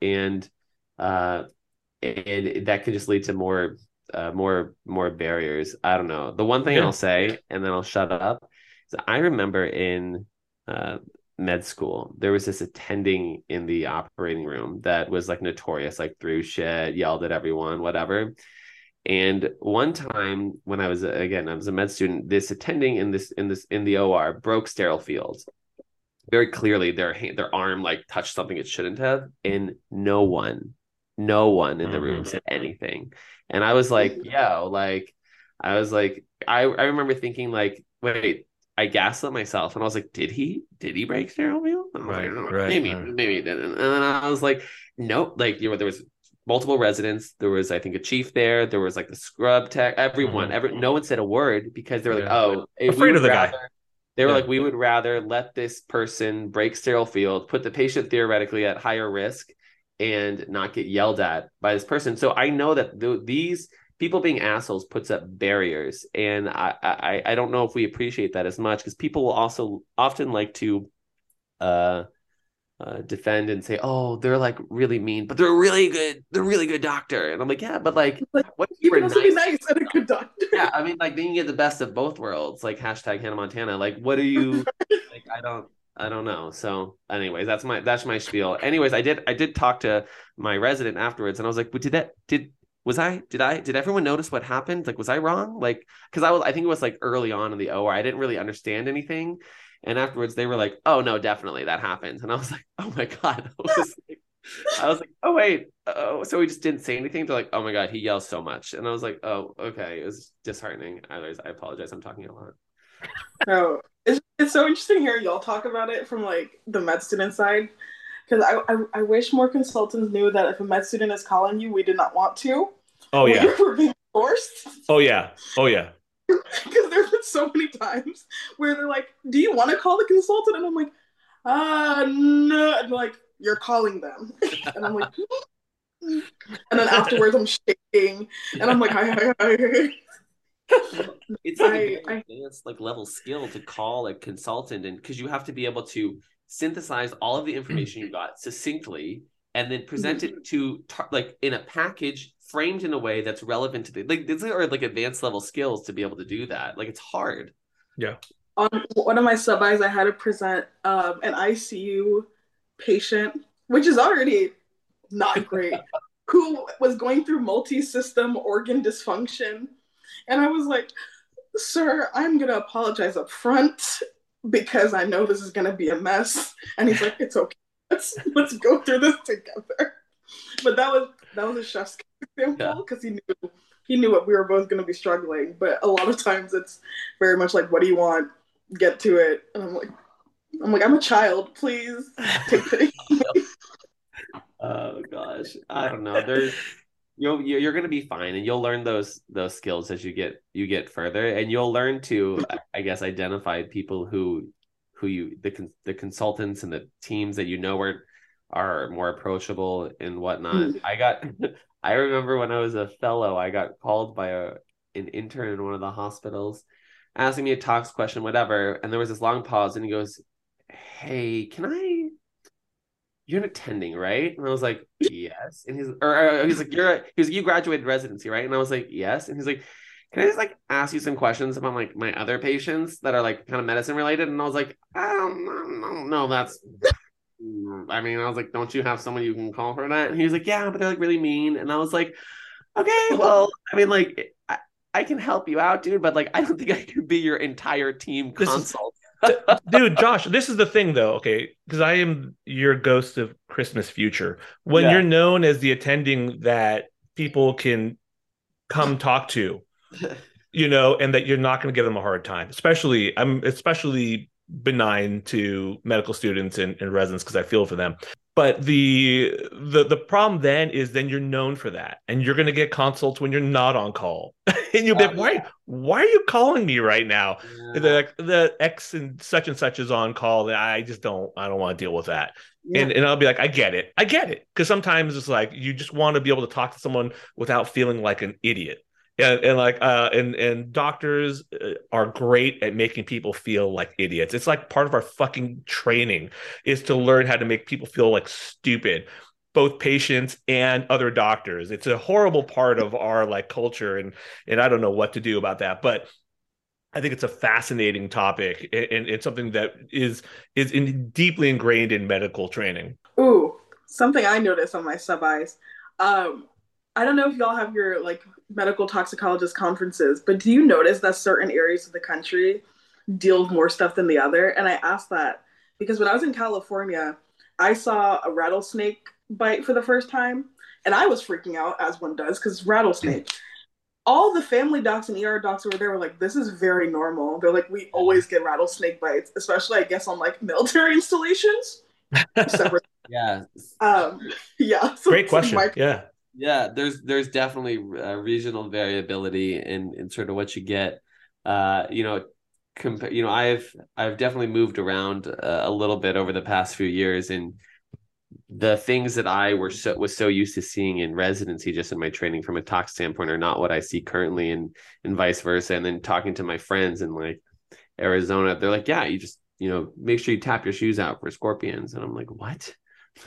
Speaker 3: And uh, and that could just lead to more uh, more more barriers. I don't know. The one thing yeah. I'll say, and then I'll shut up, is I remember in uh, med school there was this attending in the operating room that was like notorious, like threw shit, yelled at everyone, whatever. And one time when I was again, I was a med student, this attending in this in this in the OR broke sterile fields. Very clearly, their hand, their arm like touched something it shouldn't have, and no one, no one in the room mm-hmm. said anything. And I was like, yo, like, I was like, I, I remember thinking, like, wait, I gaslit myself. And I was like, did he? Did he break sterile wheel? Right, like, right, maybe, right. maybe he didn't. And then I was like, nope. Like, you know, there was multiple residents. There was, I think, a chief there. There was like the scrub tech. Everyone, mm-hmm. every no one said a word because they were like, oh,
Speaker 1: afraid of the rather, guy.
Speaker 3: They were yeah. like, we would rather let this person break sterile field, put the patient theoretically at higher risk, and not get yelled at by this person. So I know that th- these people being assholes puts up barriers, and I, I I don't know if we appreciate that as much because people will also often like to uh, uh, defend and say, "Oh, they're like really mean, but they're really good. They're really good doctor." And I'm like, "Yeah, but like,
Speaker 2: like what you also nice? be nice and a good doctor."
Speaker 3: yeah, I mean, like then you get the best of both worlds. Like hashtag Hannah Montana. Like, what do you *laughs* like? I don't. I don't know. So, anyways, that's my that's my spiel. Anyways, I did I did talk to my resident afterwards, and I was like, "But did that did was I did I did everyone notice what happened? Like, was I wrong? Like, because I was I think it was like early on in the OR, I didn't really understand anything, and afterwards they were like, "Oh no, definitely that happened," and I was like, "Oh my god." *laughs* I was, like, I was like, "Oh wait, oh." So we just didn't say anything. They're like, "Oh my god, he yells so much," and I was like, "Oh, okay." It was disheartening. Anyways, I apologize. I'm talking a lot.
Speaker 2: Oh, it's, it's so interesting hearing y'all talk about it from like the med student side because I, I, I wish more consultants knew that if a med student is calling you, we did not want to.
Speaker 1: Oh yeah, *laughs*
Speaker 2: we're being forced.
Speaker 1: Oh yeah, oh yeah. *laughs*
Speaker 2: Because there's been so many times where they're like, "Do you want to call the consultant?" And I'm like, "Uh, no." And like, "You're calling them," *laughs* and I'm like, and then afterwards I'm shaking, and I'm like, "Hi, hi, hi."
Speaker 3: it's like I, a I, advanced like level skill to call a consultant and because you have to be able to synthesize all of the information you got succinctly and then present it to like in a package framed in a way that's relevant to the like these are like advanced level skills to be able to do that like it's hard
Speaker 1: yeah
Speaker 2: on one of my sub-Is, I had to present um, an ICU patient, which is already not great, *laughs* who was going through multi-system organ dysfunction. And I was like, sir, I'm going to apologize up front because I know this is going to be a mess. And he's like, it's okay. Let's, let's go through this together. But that was, that was a chef's example because yeah. he knew he knew what we were both going to be struggling. But a lot of times it's very much like, what do you want? Get to it. And I'm like, I'm like, I'm a child. Please take *laughs* pity. *laughs*
Speaker 3: oh gosh, I don't know. There's you'll you're going to be fine, and you'll learn those those skills as you get you get further, and you'll learn to, I guess, identify people who who you the the consultants and the teams that you know are are more approachable and whatnot. Mm. I got *laughs* I remember when I was a fellow, I got called by a an intern in one of the hospitals, asking me a tox question, whatever. And there was this long pause, and he goes, "Hey, can I? You're an attending, right?" And I was like, "Yes." And he's or, or he's like, "You're a, you graduated residency, right?" And I was like, "Yes." And he's like, "Can I just like ask you some questions about like my other patients that are like kind of medicine related?" And I was like, "I don't, I don't know. That's Mm, I mean, I was like, don't you have someone you can call for that? And he was like, yeah, but they're like really mean. And I was like, okay, *laughs* well, I mean, like, I, I can help you out, dude, but like, I don't think I can be your entire team consult. *laughs*
Speaker 1: dude, Josh, this is the thing though, okay? Because I am your ghost of Christmas future. When yeah. you're known as the attending that people can come talk to, *laughs* you know, and that you're not going to give them a hard time, especially, I'm especially benign to medical students and, and residents because I feel for them. But the the the problem then is then you're known for that, and you're going to get consults when you're not on call, *laughs* and you'll be like, oh, why why are you calling me right now? Yeah. The the X and such and such is on call. I just don't I don't want to deal with that. Yeah. And and I'll be like, I get it, I get it, because sometimes it's like you just want to be able to talk to someone without feeling like an idiot and, and like uh and and doctors uh, are great at making people feel like idiots it's like part of our fucking training is to learn how to make people feel like stupid both patients and other doctors it's a horrible part of our like culture and and i don't know what to do about that but I think it's a fascinating topic and it's something that is is in, deeply ingrained in medical training.
Speaker 2: Ooh, something I noticed on my sub-Is. Um, I don't know if y'all have your like medical toxicologist conferences, but do you notice that certain areas of the country deal with more stuff than the other? And I asked that because when I was in California, I saw a rattlesnake bite for the first time, and I was freaking out as one does because rattlesnake. All the family docs and ER docs over there were like, "This is very normal." They're like, "We always get rattlesnake bites, especially I guess on like *laughs* military installations." *laughs* *laughs*
Speaker 3: yeah.
Speaker 2: Um. Yeah.
Speaker 1: So Great question. My- yeah
Speaker 3: yeah there's there's definitely uh, regional variability in in sort of what you get. Uh you know comp- you know i've i've definitely moved around uh, a little bit over the past few years and the things that i were so was so used to seeing in residency just in my training from a tox standpoint are not what i see currently and and vice versa. And then talking to my friends in like arizona they're like yeah you just you know make sure you tap your shoes out for scorpions. And i'm like what *laughs*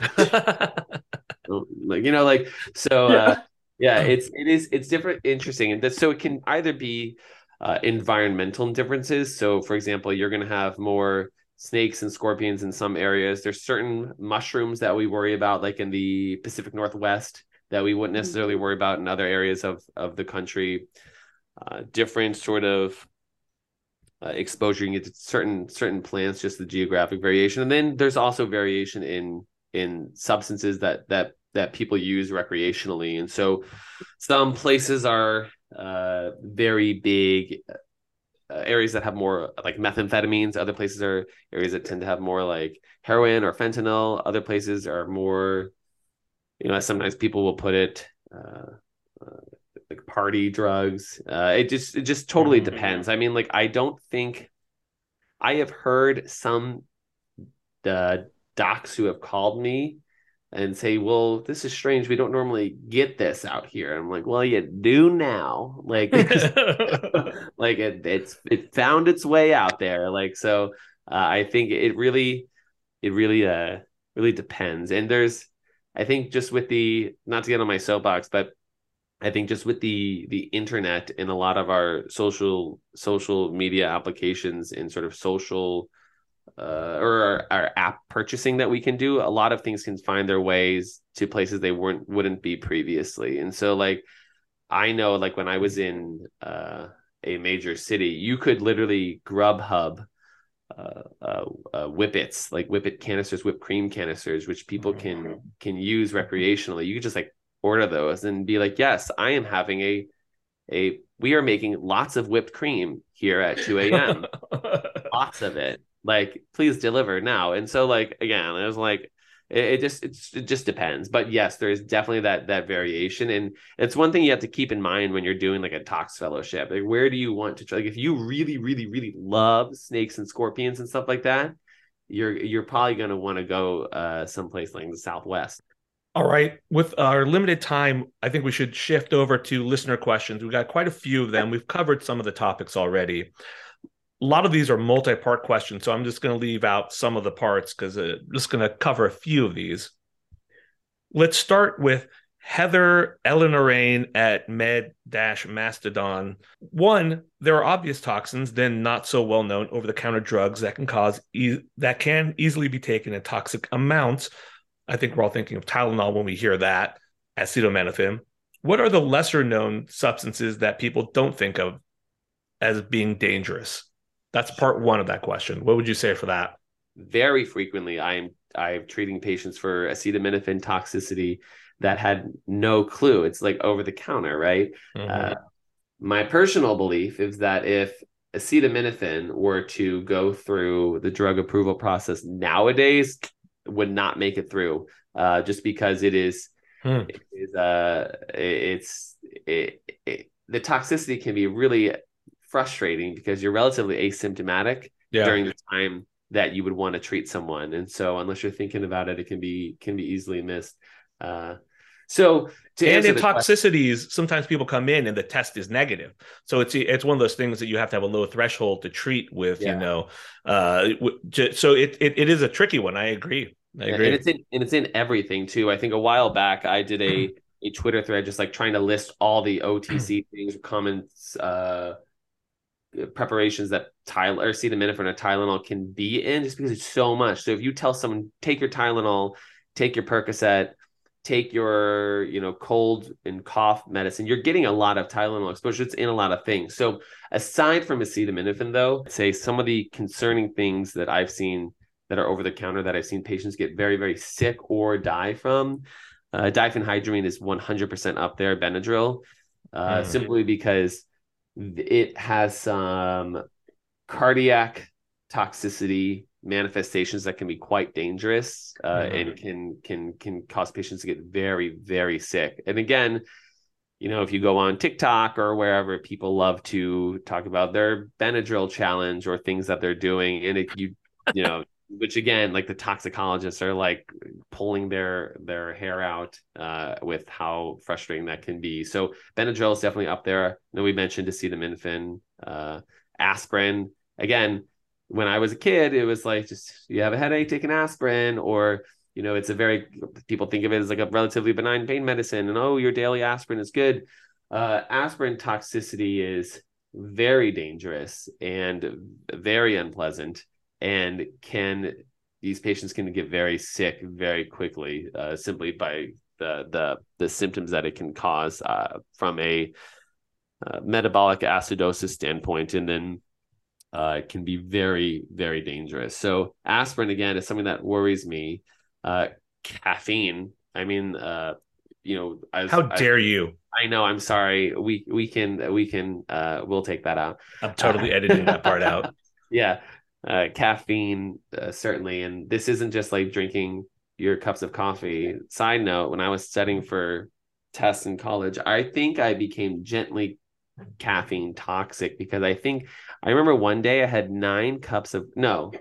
Speaker 3: like you know like so *laughs* yeah. uh yeah it's it is it's different interesting and that so it can either be uh, environmental differences so for example you're going to have more snakes and scorpions in some areas there's certain mushrooms that we worry about like in the pacific northwest that we wouldn't necessarily mm-hmm. worry about in other areas of of the country uh, different sort of uh, exposure you get to certain certain plants just the geographic variation and then there's also variation in in substances that that that people use recreationally. And so some places are uh, very big uh, areas that have more like methamphetamines. Other places are areas that tend to have more like heroin or fentanyl. Other places are more you know sometimes people will put it uh, uh like party drugs. Uh, it just it just totally mm-hmm. depends. I mean like i don't think i have heard some the docs who have called me and say, "Well, this is strange. We don't normally get this out here." I'm like, "Well, you do now. Like, *laughs* *laughs* like it, it's it found its way out there. Like, so uh, I think it really, it really, uh, really depends. And there's, I think, just with the not to get on my soapbox, but I think just with the the internet and a lot of our social social media applications and sort of social uh, or our, our, app purchasing that we can do, a lot of things can find their ways to places they weren't wouldn't be previously. And so, like, I know, like when I was in uh, a major city, you could literally Grubhub uh, uh, uh, whippets, like whippet canisters, whipped cream canisters, which people can mm-hmm. can use recreationally. You could just like order those and be like, yes, I am having a a we are making lots of whipped cream here at 2 a.m. *laughs* lots of it. Like, please deliver now. And so, like, again, it was like it, it just it just depends. But yes, there is definitely that that variation, and it's one thing you have to keep in mind when you're doing like a tox fellowship. Like, where do you want to like if you really, really, really love snakes and scorpions and stuff like that, you're you're probably going to want to go uh someplace like the Southwest.
Speaker 1: All right. With our limited time, I think we should shift over to listener questions. We've got quite a few of them. We've covered some of the topics already a lot of these are multi-part questions, so I'm just going to leave out some of the parts because uh, I'm just going to cover a few of these. Let's start with Heather Eleanor at Med-Mastodon. One, there are obvious toxins, then not so well known over-the-counter drugs that can cause e- that can easily be taken in toxic amounts. I think we're all thinking of Tylenol when we hear that, acetaminophen. What are the lesser known substances that people don't think of as being dangerous? That's part one of that question. What would you say for that?
Speaker 3: Very frequently, I'm I'm treating patients for acetaminophen toxicity that had no clue. It's like over the counter, right? Mm-hmm. Uh, my personal belief is that if acetaminophen were to go through the drug approval process nowadays, would not make it through, uh, just because it is, hmm. it is uh, it's it, it, the toxicity can be really frustrating because you're relatively asymptomatic yeah. during the time that you would want to treat someone. And so unless you're thinking about it it can be can be easily missed. Uh, so
Speaker 1: and in toxicities question, sometimes people come in and the test is negative. So it's it's one of those things that you have to have a low threshold to treat with yeah. you know. Uh, so it, it it is a tricky one. I agree. I agree.
Speaker 3: and it's in and it's in everything too. I think a while back i did a a twitter thread just like trying to list all the otc *clears throat* things comments uh preparations that Tylenol or acetaminophen or Tylenol can be in just because it's so much. So if you tell someone take your Tylenol, take your Percocet, take your you know cold and cough medicine, you're getting a lot of Tylenol exposure. It's in a lot of things. So aside from acetaminophen, though, I'd say some of the concerning things that I've seen that are over the counter that I've seen patients get very very sick or die from. Uh, diphenhydramine is 100% up there. Benadryl, uh, mm. simply because it has some cardiac toxicity manifestations that can be quite dangerous uh, mm-hmm. and can can can cause patients to get very very sick. And again, you know, if you go on TikTok or wherever, people love to talk about their Benadryl challenge or things that they're doing, and if you you know which again like the toxicologists are like pulling their their hair out uh, with how frustrating that can be. So benadryl is definitely up there. Then we mentioned acetaminophen uh, aspirin. Again when i was a kid it was like just you have a headache take an aspirin or you know it's a very people think of it as like a relatively benign pain medicine and oh your daily aspirin is good. Uh, aspirin toxicity is very dangerous and very unpleasant and can these patients can get very sick very quickly uh, simply by the the the symptoms that it can cause uh, from a uh, metabolic acidosis standpoint, and then uh, it can be very very dangerous. So aspirin again is something that worries me. Uh, caffeine, I mean, uh, you know,
Speaker 1: as, how dare you?
Speaker 3: I know. I'm sorry. We we can we can uh, we'll take that out.
Speaker 1: I'm totally editing that part out. *laughs*
Speaker 3: Yeah uh, caffeine uh, certainly. And this isn't just like drinking your cups of coffee. Side note when i was studying for tests in college i think i became gently caffeine toxic because i think i remember one day i had nine cups of no.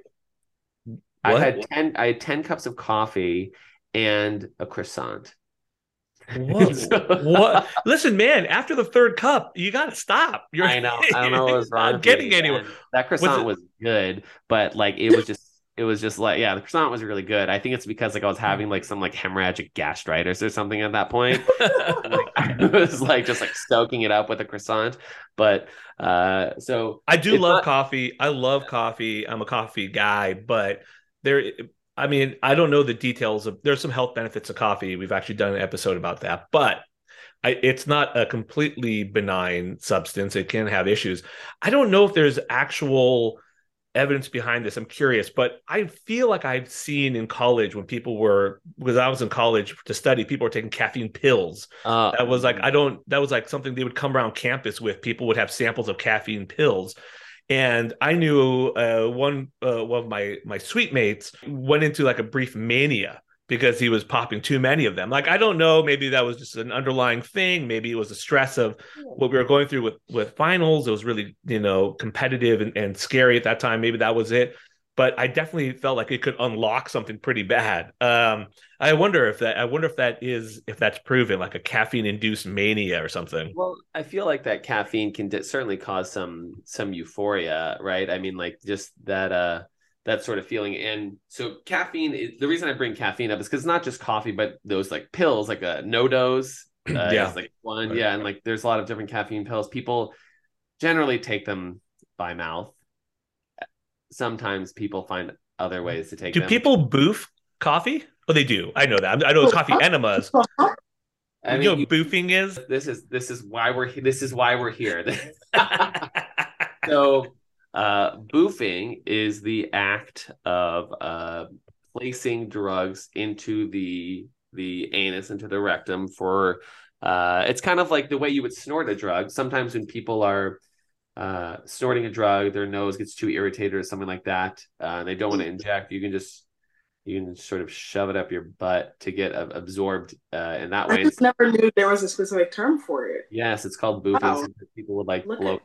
Speaker 3: What? i had 10 i had 10 cups of coffee and a croissant
Speaker 1: what? *laughs* what? Listen, man. After the third cup, you got to stop.
Speaker 3: You're, I know. I don't *laughs* know what was wrong.
Speaker 1: Not getting anywhere.
Speaker 3: That croissant was good, but like it was just it was just like yeah the croissant was really good i think it's because like i was having like some like hemorrhagic gastritis or something at that point *laughs* like, i was like just like soaking it up with a croissant but uh so
Speaker 1: I do love
Speaker 3: not-
Speaker 1: coffee. I love coffee. I'm a coffee guy, but there I mean, I don't know the details of there's some health benefits of coffee. We've actually done an episode about that, but I, it's not a completely benign substance. It can have issues. I don't know if there's actual evidence behind this. I'm curious, but I feel like I've seen in college when people were because I was in college to study, people were taking caffeine pills
Speaker 3: uh,
Speaker 1: that was like i don't that was like something they would come around campus with people would have samples of caffeine pills and i knew uh, one uh, one of my my suite mates went into like a brief mania because he was popping too many of them. Like i don't know maybe that was just an underlying thing. Maybe it was the stress of what we were going through with with finals. It was really you know competitive and, and scary at that time. Maybe that was it but I definitely felt like it could unlock something pretty bad. Um, I wonder if that I wonder if that is if that's proven like a caffeine induced mania or something.
Speaker 3: Well, I feel like that caffeine can d- certainly cause some some euphoria, right? I mean, like just that uh that sort of feeling. And so caffeine, is, the reason I bring caffeine up is because it's not just coffee, but those like pills, like a NoDoz, *clears throat* uh,
Speaker 1: Yeah.
Speaker 3: like one, yeah, and like there's a lot of different caffeine pills. People generally take them by mouth. Sometimes people find other ways to take
Speaker 1: Do
Speaker 3: them.
Speaker 1: people boof coffee? Oh, they do. I know that. I know it's coffee enemas. *laughs*
Speaker 3: I
Speaker 1: you know what boofing is?
Speaker 3: this is this is why we're this is why we're here. *laughs* *laughs* so uh boofing is the act of uh placing drugs into the the anus into the rectum for uh it's kind of like the way you would snort a drug sometimes when people are uh snorting a drug their nose gets too irritated or something like that uh and they don't want to inject you can just you can sort of shove it up your butt to get uh, absorbed uh in that way.
Speaker 2: I just never knew there was a specific term for it.
Speaker 3: Yes, it's called boofing.
Speaker 2: Wow.
Speaker 3: People would like
Speaker 2: Look
Speaker 3: blow.
Speaker 2: at-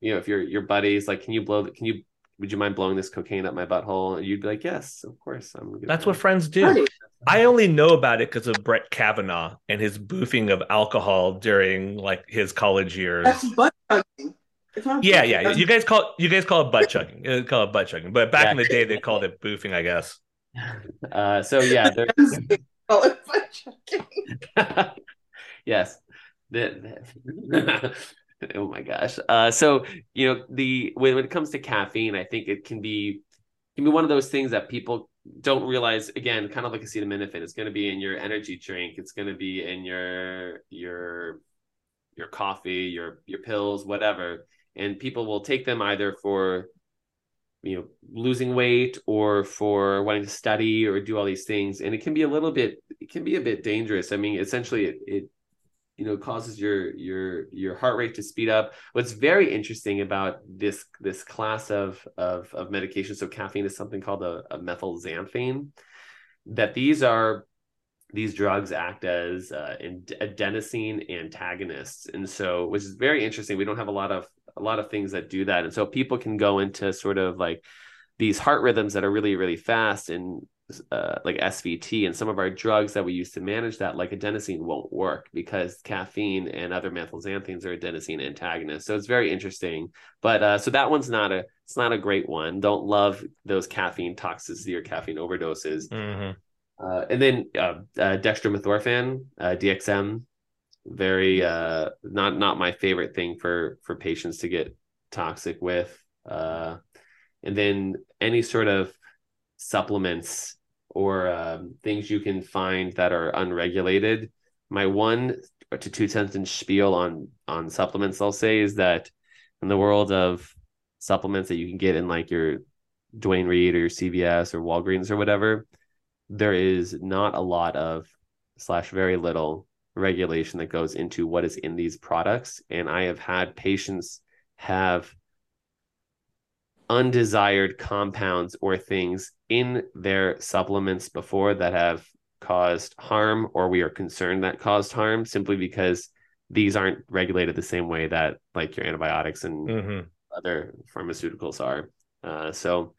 Speaker 3: You know, if your your buddies like, can you blow? the- Can you? Would you mind blowing this cocaine up my butthole? And you'd be like, yes, of course. I'm. good
Speaker 1: That's what
Speaker 3: it."
Speaker 1: friends do.
Speaker 2: Right.
Speaker 1: I only know about it because of Brett Kavanaugh and his boofing of alcohol during like his college years.
Speaker 2: That's butt chugging. It's
Speaker 1: Yeah, yeah. You guys call you guys call it butt chugging. You call it butt chugging. But back
Speaker 3: Yeah.
Speaker 1: in the day, they called it boofing, I guess. *laughs*
Speaker 3: Uh, so yeah, there, *laughs*
Speaker 2: Call it butt chugging. *laughs*
Speaker 3: yes. The- the- oh my gosh. Uh, so you know the when, when it comes to caffeine, I think it can be can be one of those things that people don't realize. Again, kind of like acetaminophen, it's going to be in your energy drink. It's going to be in your your your coffee, your your pills, whatever. And people will take them either for you know losing weight or for wanting to study or do all these things. And it can be a little bit it can be a bit dangerous. I mean essentially it, it you know causes your your your heart rate to speed up. What's very interesting about this this class of of, of medication so caffeine is something called a, a methylxanthine that these are these drugs act as uh, adenosine antagonists. And so which is very interesting we don't have a lot of a lot of things that do that. And so people can go into sort of like these heart rhythms that are really really fast and uh, like svt and some of our drugs that we use to manage that like adenosine won't work because caffeine and other methylxanthines are adenosine antagonists. So it's very interesting. But uh, so that one's not a it's not a great one. Don't love those caffeine toxicity or caffeine overdoses.
Speaker 1: Mhm.
Speaker 3: uh, and then uh, uh, dextromethorphan, uh, DXM, very uh, not not my favorite thing for for patients to get toxic with. Uh, and then any sort of supplements or um, things you can find that are unregulated. My one to two sentence spiel on on supplements, I'll say, is that in the world of supplements that you can get in like your Duane Reade or your CVS or Walgreens or whatever, there is not a lot of slash very little regulation that goes into what is in these products and i have had patients have undesired compounds or things in their supplements before that have caused harm or we are concerned that caused harm simply because these aren't regulated the same way that like your antibiotics and
Speaker 1: Mhm.
Speaker 3: other pharmaceuticals are uh, so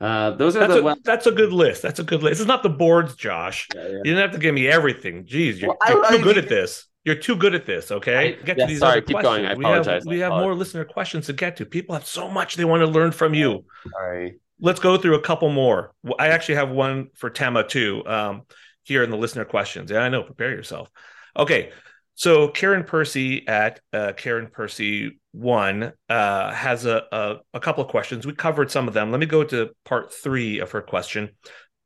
Speaker 3: uh, those are
Speaker 1: That's
Speaker 3: the
Speaker 1: a,
Speaker 3: well,
Speaker 1: that's a good list. That's a good list. It's not the boards, Josh.
Speaker 3: Yeah, yeah.
Speaker 1: You didn't have to give me everything. Jeez, you're,
Speaker 3: Well, I-
Speaker 1: you're
Speaker 3: I
Speaker 1: too good
Speaker 3: think-
Speaker 1: at this. You're too good at this. Okay,
Speaker 3: I-
Speaker 1: get
Speaker 3: yeah,
Speaker 1: to these
Speaker 3: sorry,
Speaker 1: other
Speaker 3: keep
Speaker 1: questions.
Speaker 3: going. I
Speaker 1: we
Speaker 3: apologize.
Speaker 1: have we have more listener questions to get to. People have so much they want to learn from you.
Speaker 3: sorry
Speaker 1: let's go through a couple more. I actually have one for Tema too. Um, here in the listener questions. Yeah, I know. Prepare yourself. Okay, so Karen Percy at uh, Karen Percy one uh, has a, a a couple of questions. We covered some of them. Let me go to part three of her question.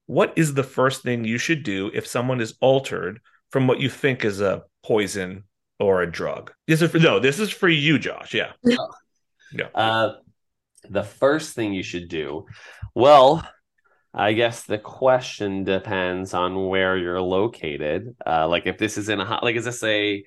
Speaker 1: What is the first thing you should do if someone is altered from what you think is a poison or a drug? This is for, no. This is for you, Josh. Yeah. *laughs*
Speaker 3: Yeah. Uh, the first thing you should do, well, I guess the question depends on where you're located. Uh, like if this is in a hot like, is this a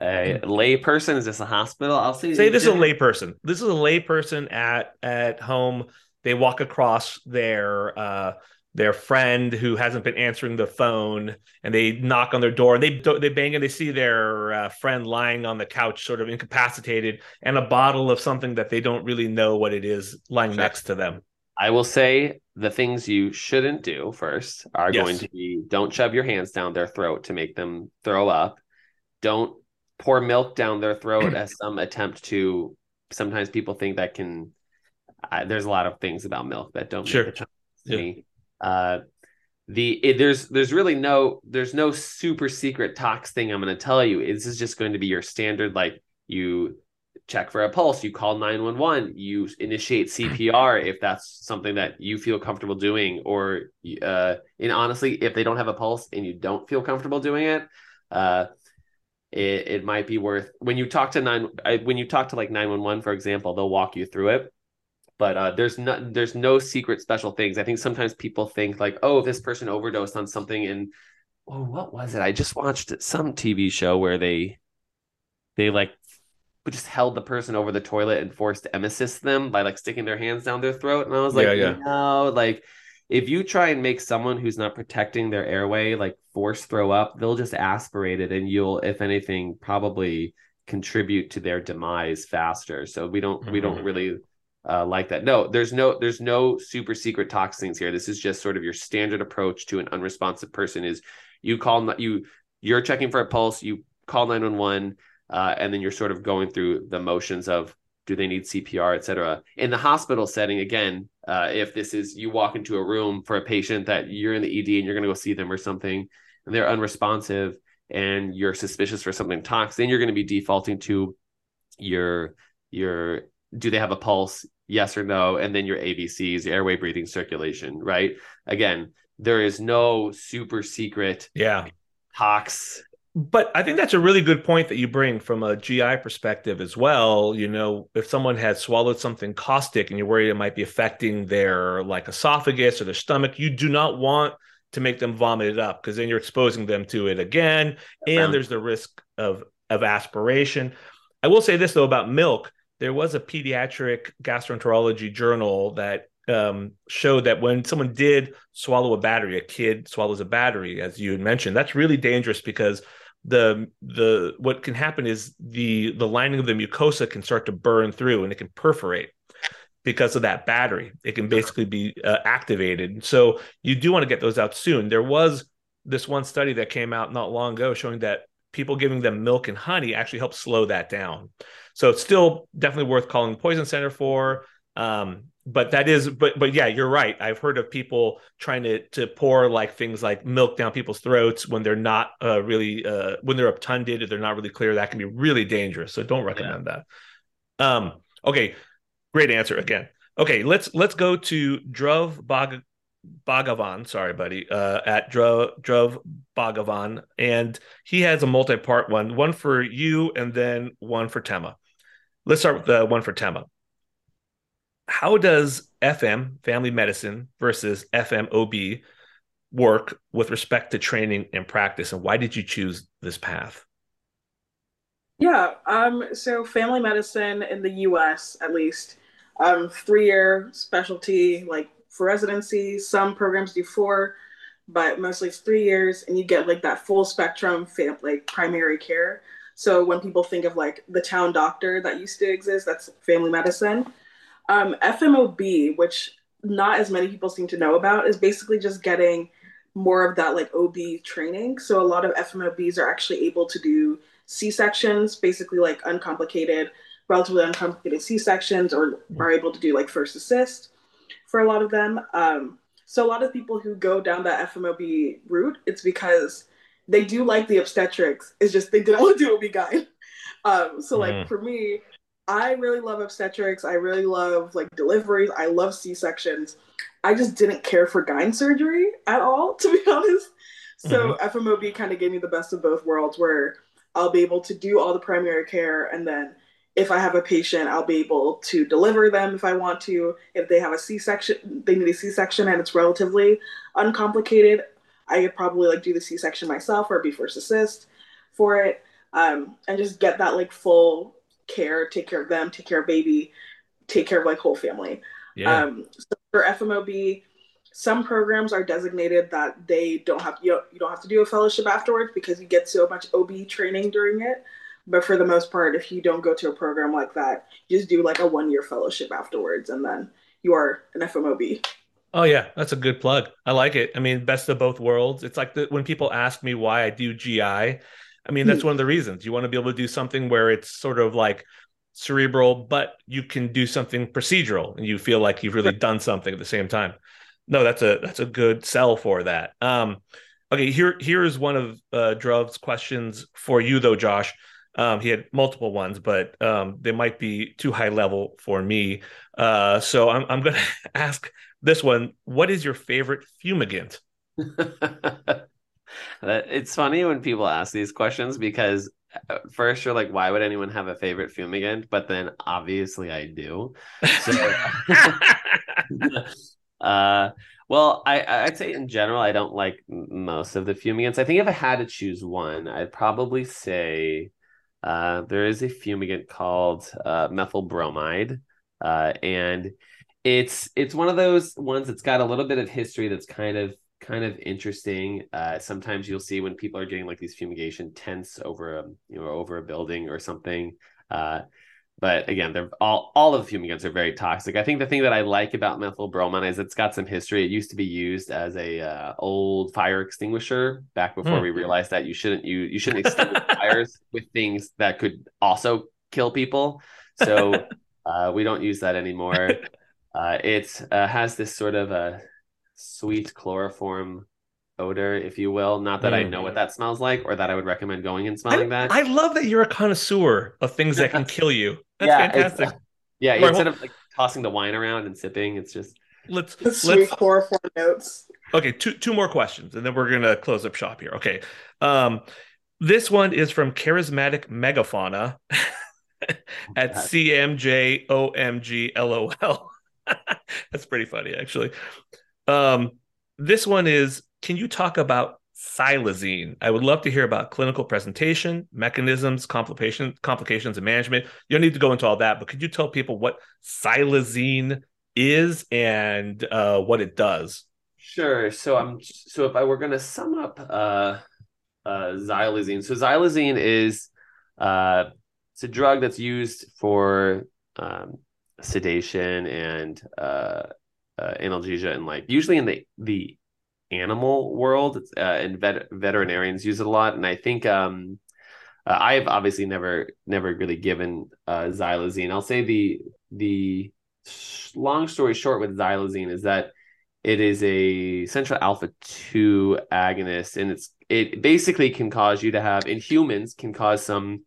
Speaker 3: a layperson? Is this a hospital? I'll say
Speaker 1: say this is a layperson. This is a layperson at at home. They walk across their uh their friend who hasn't been answering the phone and they knock on their door and they they bang and they see their uh, friend lying on the couch sort of incapacitated and a bottle of something that they don't really know what it is lying sure. next to them
Speaker 3: i will say the things you shouldn't do first are yes. going to be don't shove your hands down their throat to make them throw up don't pour milk down their throat *clears throat* as some attempt to sometimes people think that can uh, there's a lot of things about milk that don't
Speaker 1: sure.
Speaker 3: make a yeah. uh the it, there's there's really no there's no super secret tox thing i'm going to tell you. This is just going to be your standard like you check for a pulse you call 911 you initiate *clears throat* cpr if that's something that you feel comfortable doing or uh and honestly if they don't have a pulse and you don't feel comfortable doing it uh it, it might be worth when you talk to nine when you talk to like 911 for example they'll walk you through it but uh, there's no there's no secret special things. I think sometimes people think like, oh, this person overdosed on something, and oh, what was it? I just watched some TV show where they they like just held the person over the toilet and forced emesis them by like sticking their hands down their throat, and I was like, yeah, yeah. no, like if you try and make someone who's not protecting their airway like force throw up, they'll just aspirate it, and you'll, if anything, probably contribute to their demise faster. So we don't mm-hmm. we don't mm-hmm. really uh, like that. No, there's no there's no super secret toxins here. This is just sort of your standard approach to an unresponsive person. Is you call you you're checking for a pulse, you call nine one one, uh, and then you're sort of going through the motions of do they need CPR, et cetera. In the hospital setting, again, uh, if this is you walk into a room for a patient that you're in the ED and you're going to go see them or something, and they're unresponsive, and you're suspicious for something toxic, then you're going to be defaulting to your your do they have a pulse? Yes or no. And then your ABCs, airway, breathing, circulation, right? Again, there is no super secret
Speaker 1: yeah
Speaker 3: tox.
Speaker 1: But I think that's a really good point that you bring from a GI perspective as well. You know, if someone has swallowed something caustic and you're worried it might be affecting their like esophagus or their stomach, you do not want to make them vomit it up because then you're exposing them to it again. And there's the risk of of aspiration. I will say this though about milk there was a pediatric gastroenterology journal that um, showed that when someone did swallow a battery, a kid swallows a battery, as you had mentioned, that's really dangerous because the the what can happen is the the lining of the mucosa can start to burn through and it can perforate because of that battery. It can basically be uh, activated. So you do want to get those out soon. There was this one study that came out not long ago showing that people giving them milk and honey actually helps slow that down. So it's still definitely worth calling poison center for. Um, but that is, but but yeah, you're right. I've heard of people trying to to pour like things like milk down people's throats when they're not uh, really uh, when they're obtunded or they're not really clear. That can be really dangerous. So don't recommend yeah. that. Um, okay, great answer again. Okay, let's let's go to Druv Bhagavan, sorry, buddy, uh, at Druv, Druv Bhagavan, and he has a multi-part one, one for you, and then one for Tema. Let's start with the one for Tema. How does FM, family medicine, versus FMOB work with respect to training and practice? And why did you choose this path?
Speaker 2: Yeah, um, so family medicine in the US, at least, um, three year specialty, like for residency. Some programs do four, but mostly it's three years, and you get like that full spectrum, like primary care. So when people think of like the town doctor that used to exist, that's family medicine. Um, FMOB, which not as many people seem to know about, is basically just getting more of that like OB training. So a lot of FMOBs are actually able to do C sections, basically like uncomplicated, relatively uncomplicated C sections, or are able to do like first assist. for a lot of them. Um, so a lot of people who go down that FMOB route, it's because they do like the obstetrics. It's just they didn't want *laughs* to do OB-GYN. Um, so like mm. for me, I really love obstetrics. I really love like deliveries. I love C-sections. I just didn't care for gyne surgery at all, *laughs* to be honest. So mm-hmm. FMOB kind of gave me the best of both worlds where I'll be able to do all the primary care and then if I have a patient, I'll be able to deliver them if I want to. If they have a C-section, they need a C-section and it's relatively uncomplicated, I could probably like do the C-section myself or be first assist for it, um, and just get that like full care, take care of them, take care of baby, take care of like whole family. Yeah. Um, so for FMOB, some programs are designated that they don't have you, you don't have to do a fellowship afterwards because you get so much OB training during it. But for the most part, if you don't go to a program like that, you just do like a one year fellowship afterwards, and then you are an FMOB.
Speaker 1: Oh yeah, that's a good plug. I like it. I mean, best of both worlds. It's like the, when people ask me why I do GI. I mean, that's hmm. one of the reasons. You want to be able to do something where it's sort of like cerebral, but you can do something procedural, and you feel like you've really done something at the same time. No, that's a that's a good sell for that. Um, okay, here here is one of uh, Drov's questions for you though, Josh. Um, he had multiple ones, but um, they might be too high level for me. Uh, so I'm, I'm going *laughs* to ask this one What is your favorite fumigant? *laughs*
Speaker 3: it's funny when people ask these questions because uh, first you're like, why would anyone have a favorite fumigant? But then obviously I do. So, *laughs* uh, well, I I'd say in general I don't like most of the fumigants. I think if I had to choose one, I'd probably say uh, there is a fumigant called uh, methyl bromide, uh, and it's it's one of those ones that's got a little bit of history that's kind of kind of interesting. Uh, sometimes you'll see when people are getting like these fumigation tents over a you know over a building or something. Uh, but again, they're all all of the fumigants are very toxic. I think the thing that I like about methyl bromide is it's got some history. It used to be used as a uh, old fire extinguisher back before mm. we realized that you shouldn't you you shouldn't extinguish *laughs* fires with things that could also kill people. So *laughs* uh, we don't use that anymore. Uh, it uh, has this sort of a sweet chloroform odor, if you will. Not that mm. I know what that smells like or that I would recommend going and smelling
Speaker 1: I,
Speaker 3: that.
Speaker 1: I love that you're a connoisseur of things that can *laughs* kill you. That's yeah, fantastic. *laughs*
Speaker 3: yeah, instead of like tossing the wine around and sipping, it's just
Speaker 1: let's
Speaker 2: the sweet let's, chloroform notes.
Speaker 1: Okay, two two more questions and then we're gonna close up shop here. Okay. Um this one is from charismatic megafauna *laughs* at CMJOMGLOL. That's pretty funny, actually. Um, this one is can you talk about xylazine? I would love to hear about clinical presentation, mechanisms, complication, complications, and management. You don't need to go into all that, but could you tell people what xylazine is and uh, what it does?
Speaker 3: Sure. So I'm so if I were going to sum up uh, uh, xylazine, so xylazine is uh, it's a drug that's used for um, sedation and uh, uh, analgesia and like usually in the the animal world, uh, and vet- veterinarians use it a lot. And I think um, uh, I have obviously never never really given uh, xylazine. I'll say the the long story short with xylazine is that it is a central alpha 2 agonist and it's it basically can cause you to have in humans can cause some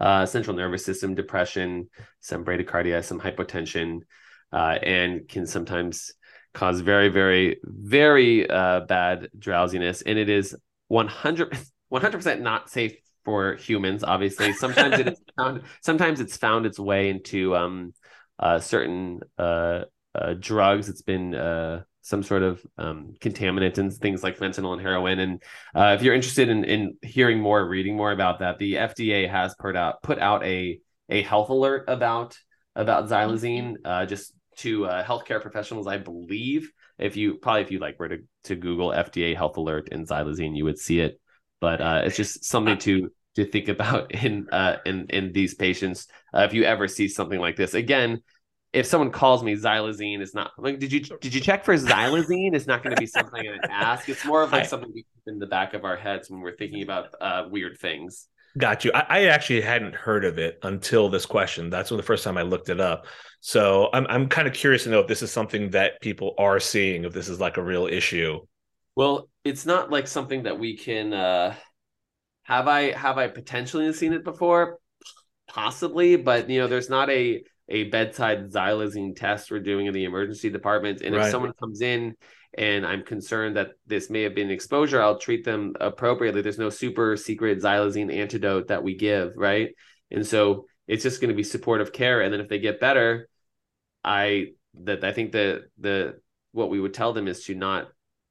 Speaker 3: uh, central nervous system depression some bradycardia some hypotension uh, and can sometimes cause very, very, very uh, bad drowsiness. And it is 100 *laughs* percent not safe for humans. Obviously, *laughs* sometimes it is found. Sometimes it's found its way into um, uh, certain uh, uh, drugs. It's been uh, some sort of um, contaminant and things like fentanyl and heroin. And uh, if you're interested in, in hearing more, reading more about that, the FDA has put out put out a a health alert about about xylazine. Uh, just to uh, healthcare professionals, I believe. If you probably if you like were to, to Google FDA health alert in xylazine, you would see it. But uh, it's just something to to think about *laughs* in uh, in in these patients. Uh, if you ever see something like this, again, if someone calls me xylazine, it's not like did you did you check for xylazine? It's not going to be something I ask. It's more of like something we keep in the back of our heads when we're thinking about uh, weird things.
Speaker 1: Got you. I, I, actually hadn't heard of it until this question. That's when the first time I looked it up. So I'm I'm kind of curious to know if this is something that people are seeing, if this is like a real issue.
Speaker 3: Well, it's not like something that we can uh have I have I potentially seen it before? Possibly, but you know, there's not a a bedside xylazine test we're doing in the emergency department. And right. if someone comes in and I'm concerned that this may have been exposure, I'll treat them appropriately. There's no super secret xylazine antidote that we give, right? And so it's just going to be supportive care. And then if they get better, I that I think that the what we would tell them is to not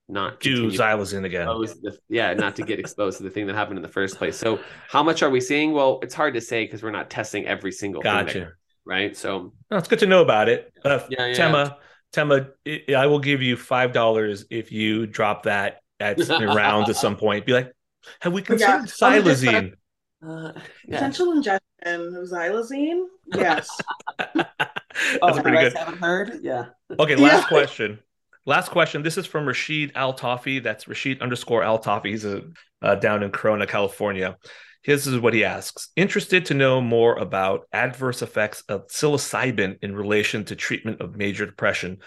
Speaker 3: not
Speaker 1: do xylazine again.
Speaker 3: The, yeah, not to get exposed to the thing that happened in the first place. So how much are we seeing? Well, it's hard to say because we're not testing every single
Speaker 1: gotcha.
Speaker 3: thing. There, right. So
Speaker 1: no, it's good to know about it. Uh, yeah, yeah, Tema, Tema, I will give you five dollars if you drop that at *laughs* rounds at some point. Be like, have we considered yeah, xylazine?
Speaker 2: Uh, Potential ingestion of xylazine? Yes. *laughs* *laughs*
Speaker 3: oh, That's pretty good. Haven't heard? Yeah.
Speaker 1: Okay, last yeah. question. Last question. This is from Rashid Al Tafi. That's Rashid underscore Al Tafi. He's a, uh, down in Corona, California. This is what he asks. Interested to know more about adverse effects of psilocybin in relation to treatment of major depression.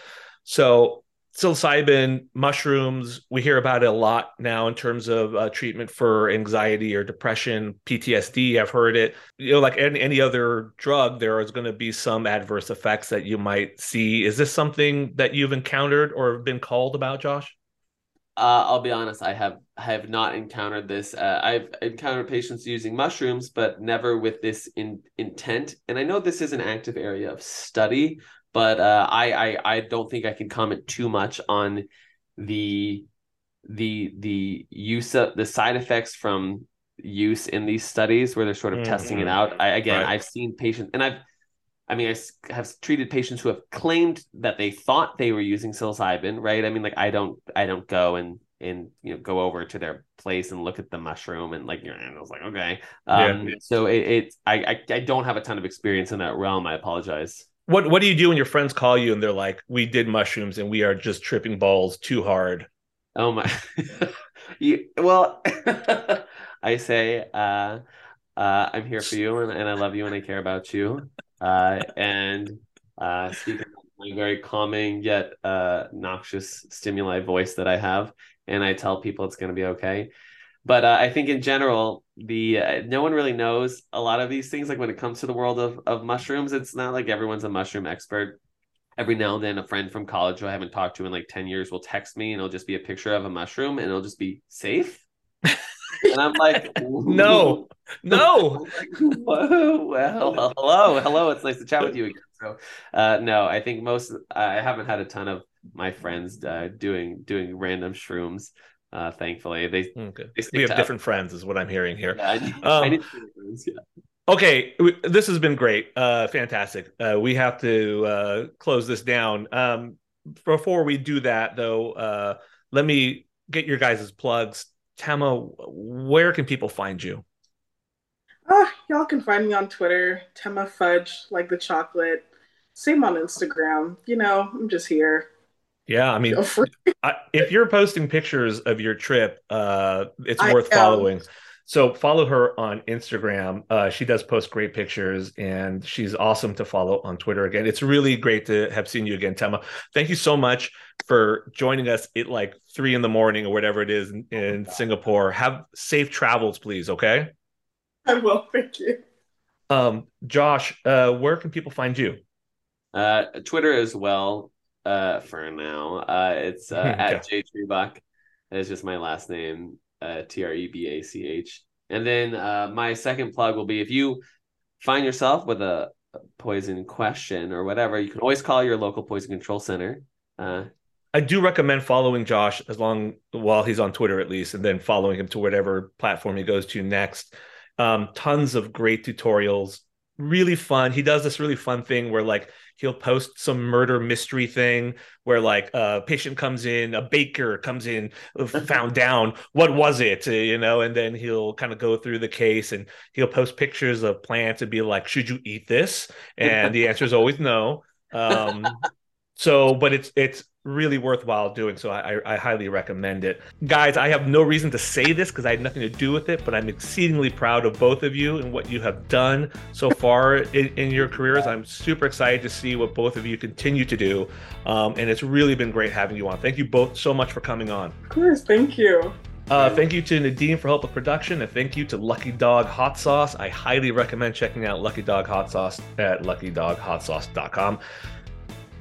Speaker 1: So, psilocybin, mushrooms, we hear about it a lot now in terms of uh, treatment for anxiety or depression, PTSD. I've heard it. You know, like any, any other drug, there is going to be some adverse effects that you might see. Is this something that you've encountered or been called about, Josh?
Speaker 3: Uh, I'll be honest, I have I have not encountered this. Uh, I've encountered patients using mushrooms, but never with this in, intent. And I know this is an active area of study, but uh, I, I I don't think I can comment too much on the the the use of the side effects from use in these studies where they're sort of mm-hmm. testing it out. I again, right. I've seen patients, and I've I mean, I have treated patients who have claimed that they thought they were using psilocybin, right? I mean, like I don't, I don't go and and you know go over to their place and look at the mushroom and like, and I was like, okay. Um, yeah. So it, it I, I, I don't have a ton of experience in that realm. I apologize.
Speaker 1: What What do you do when your friends call you and they're like, "We did mushrooms and we are just tripping balls too hard"?
Speaker 3: Oh my. *laughs* you, well, *laughs* I say, uh, uh, I'm here for you and, and I love you and I care about you uh, and uh, speak my very calming yet uh, noxious stimuli voice that I have, and I tell people it's going to be okay. But uh, I think in general, the uh, no one really knows a lot of these things. Like when it comes to the world of of mushrooms, it's not like everyone's a mushroom expert. Every now and then, a friend from college who I haven't talked to in like ten years will text me, and it'll just be a picture of a mushroom, and it'll just be safe *laughs* and I'm like, *laughs*
Speaker 1: no, no. *laughs*
Speaker 3: well, hello, hello. It's nice to chat with you again. So, uh, no, I think most I haven't had a ton of my friends uh, doing doing random shrooms. Uh, thankfully, they,
Speaker 1: okay. they we have different friends, is what I'm hearing here. Yeah, I need,
Speaker 3: um, I need friends, yeah.
Speaker 1: Okay, this has been great, uh, fantastic. Uh, we have to uh, close this down. Um, before we do that, though, uh, let me get your guys' plugs Tema, where can people find you?
Speaker 2: Uh, y'all can find me on Twitter, Tema Fudge, like the chocolate. Same on Instagram. You know, I'm just here.
Speaker 1: Yeah, I mean, I, if you're posting pictures of your trip, uh, it's I worth am. following. So follow her on Instagram. Uh, she does post great pictures, and she's awesome to follow on Twitter. Again, it's really great to have seen you again, Tema. Thank you so much for joining us at like three in the morning or whatever it is in, in oh Singapore. Have safe travels, please. Okay.
Speaker 2: I will. Thank you.
Speaker 1: Um, Josh, uh, where can people find you?
Speaker 3: Uh, Twitter as well. Uh, for now, uh, it's uh, *laughs* at J Trebach. It's just my last name uh, T R E B A C H. And then uh, my second plug will be if you find yourself with a poison question or whatever, you can always call your local poison control center. Uh,
Speaker 1: I do recommend following Josh as long while he's on Twitter at least, and then following him to whatever platform he goes to next. Um, tons of great tutorials, really fun. He does this really fun thing where like he'll post some murder mystery thing where like a patient comes in a baker comes in uh, *laughs* found down. What was it? Uh, you know and then he'll kind of go through the case and he'll post pictures of plants and be like should you eat this? And the answer is always no. Um, So, but it's it's really worthwhile doing. So I, I highly recommend it. Guys, I have no reason to say this because I had nothing to do with it, but I'm exceedingly proud of both of you and what you have done so far in, in your careers. I'm super excited to see what both of you continue to do. Um, and it's really been great having you on. Thank you both so much for coming on.
Speaker 2: Of course, thank you.
Speaker 1: Uh, thank you to Nadine for help with production, and thank you to Lucky Dog Hot Sauce. I highly recommend checking out Lucky Dog Hot Sauce at luckydoghotsauce.com.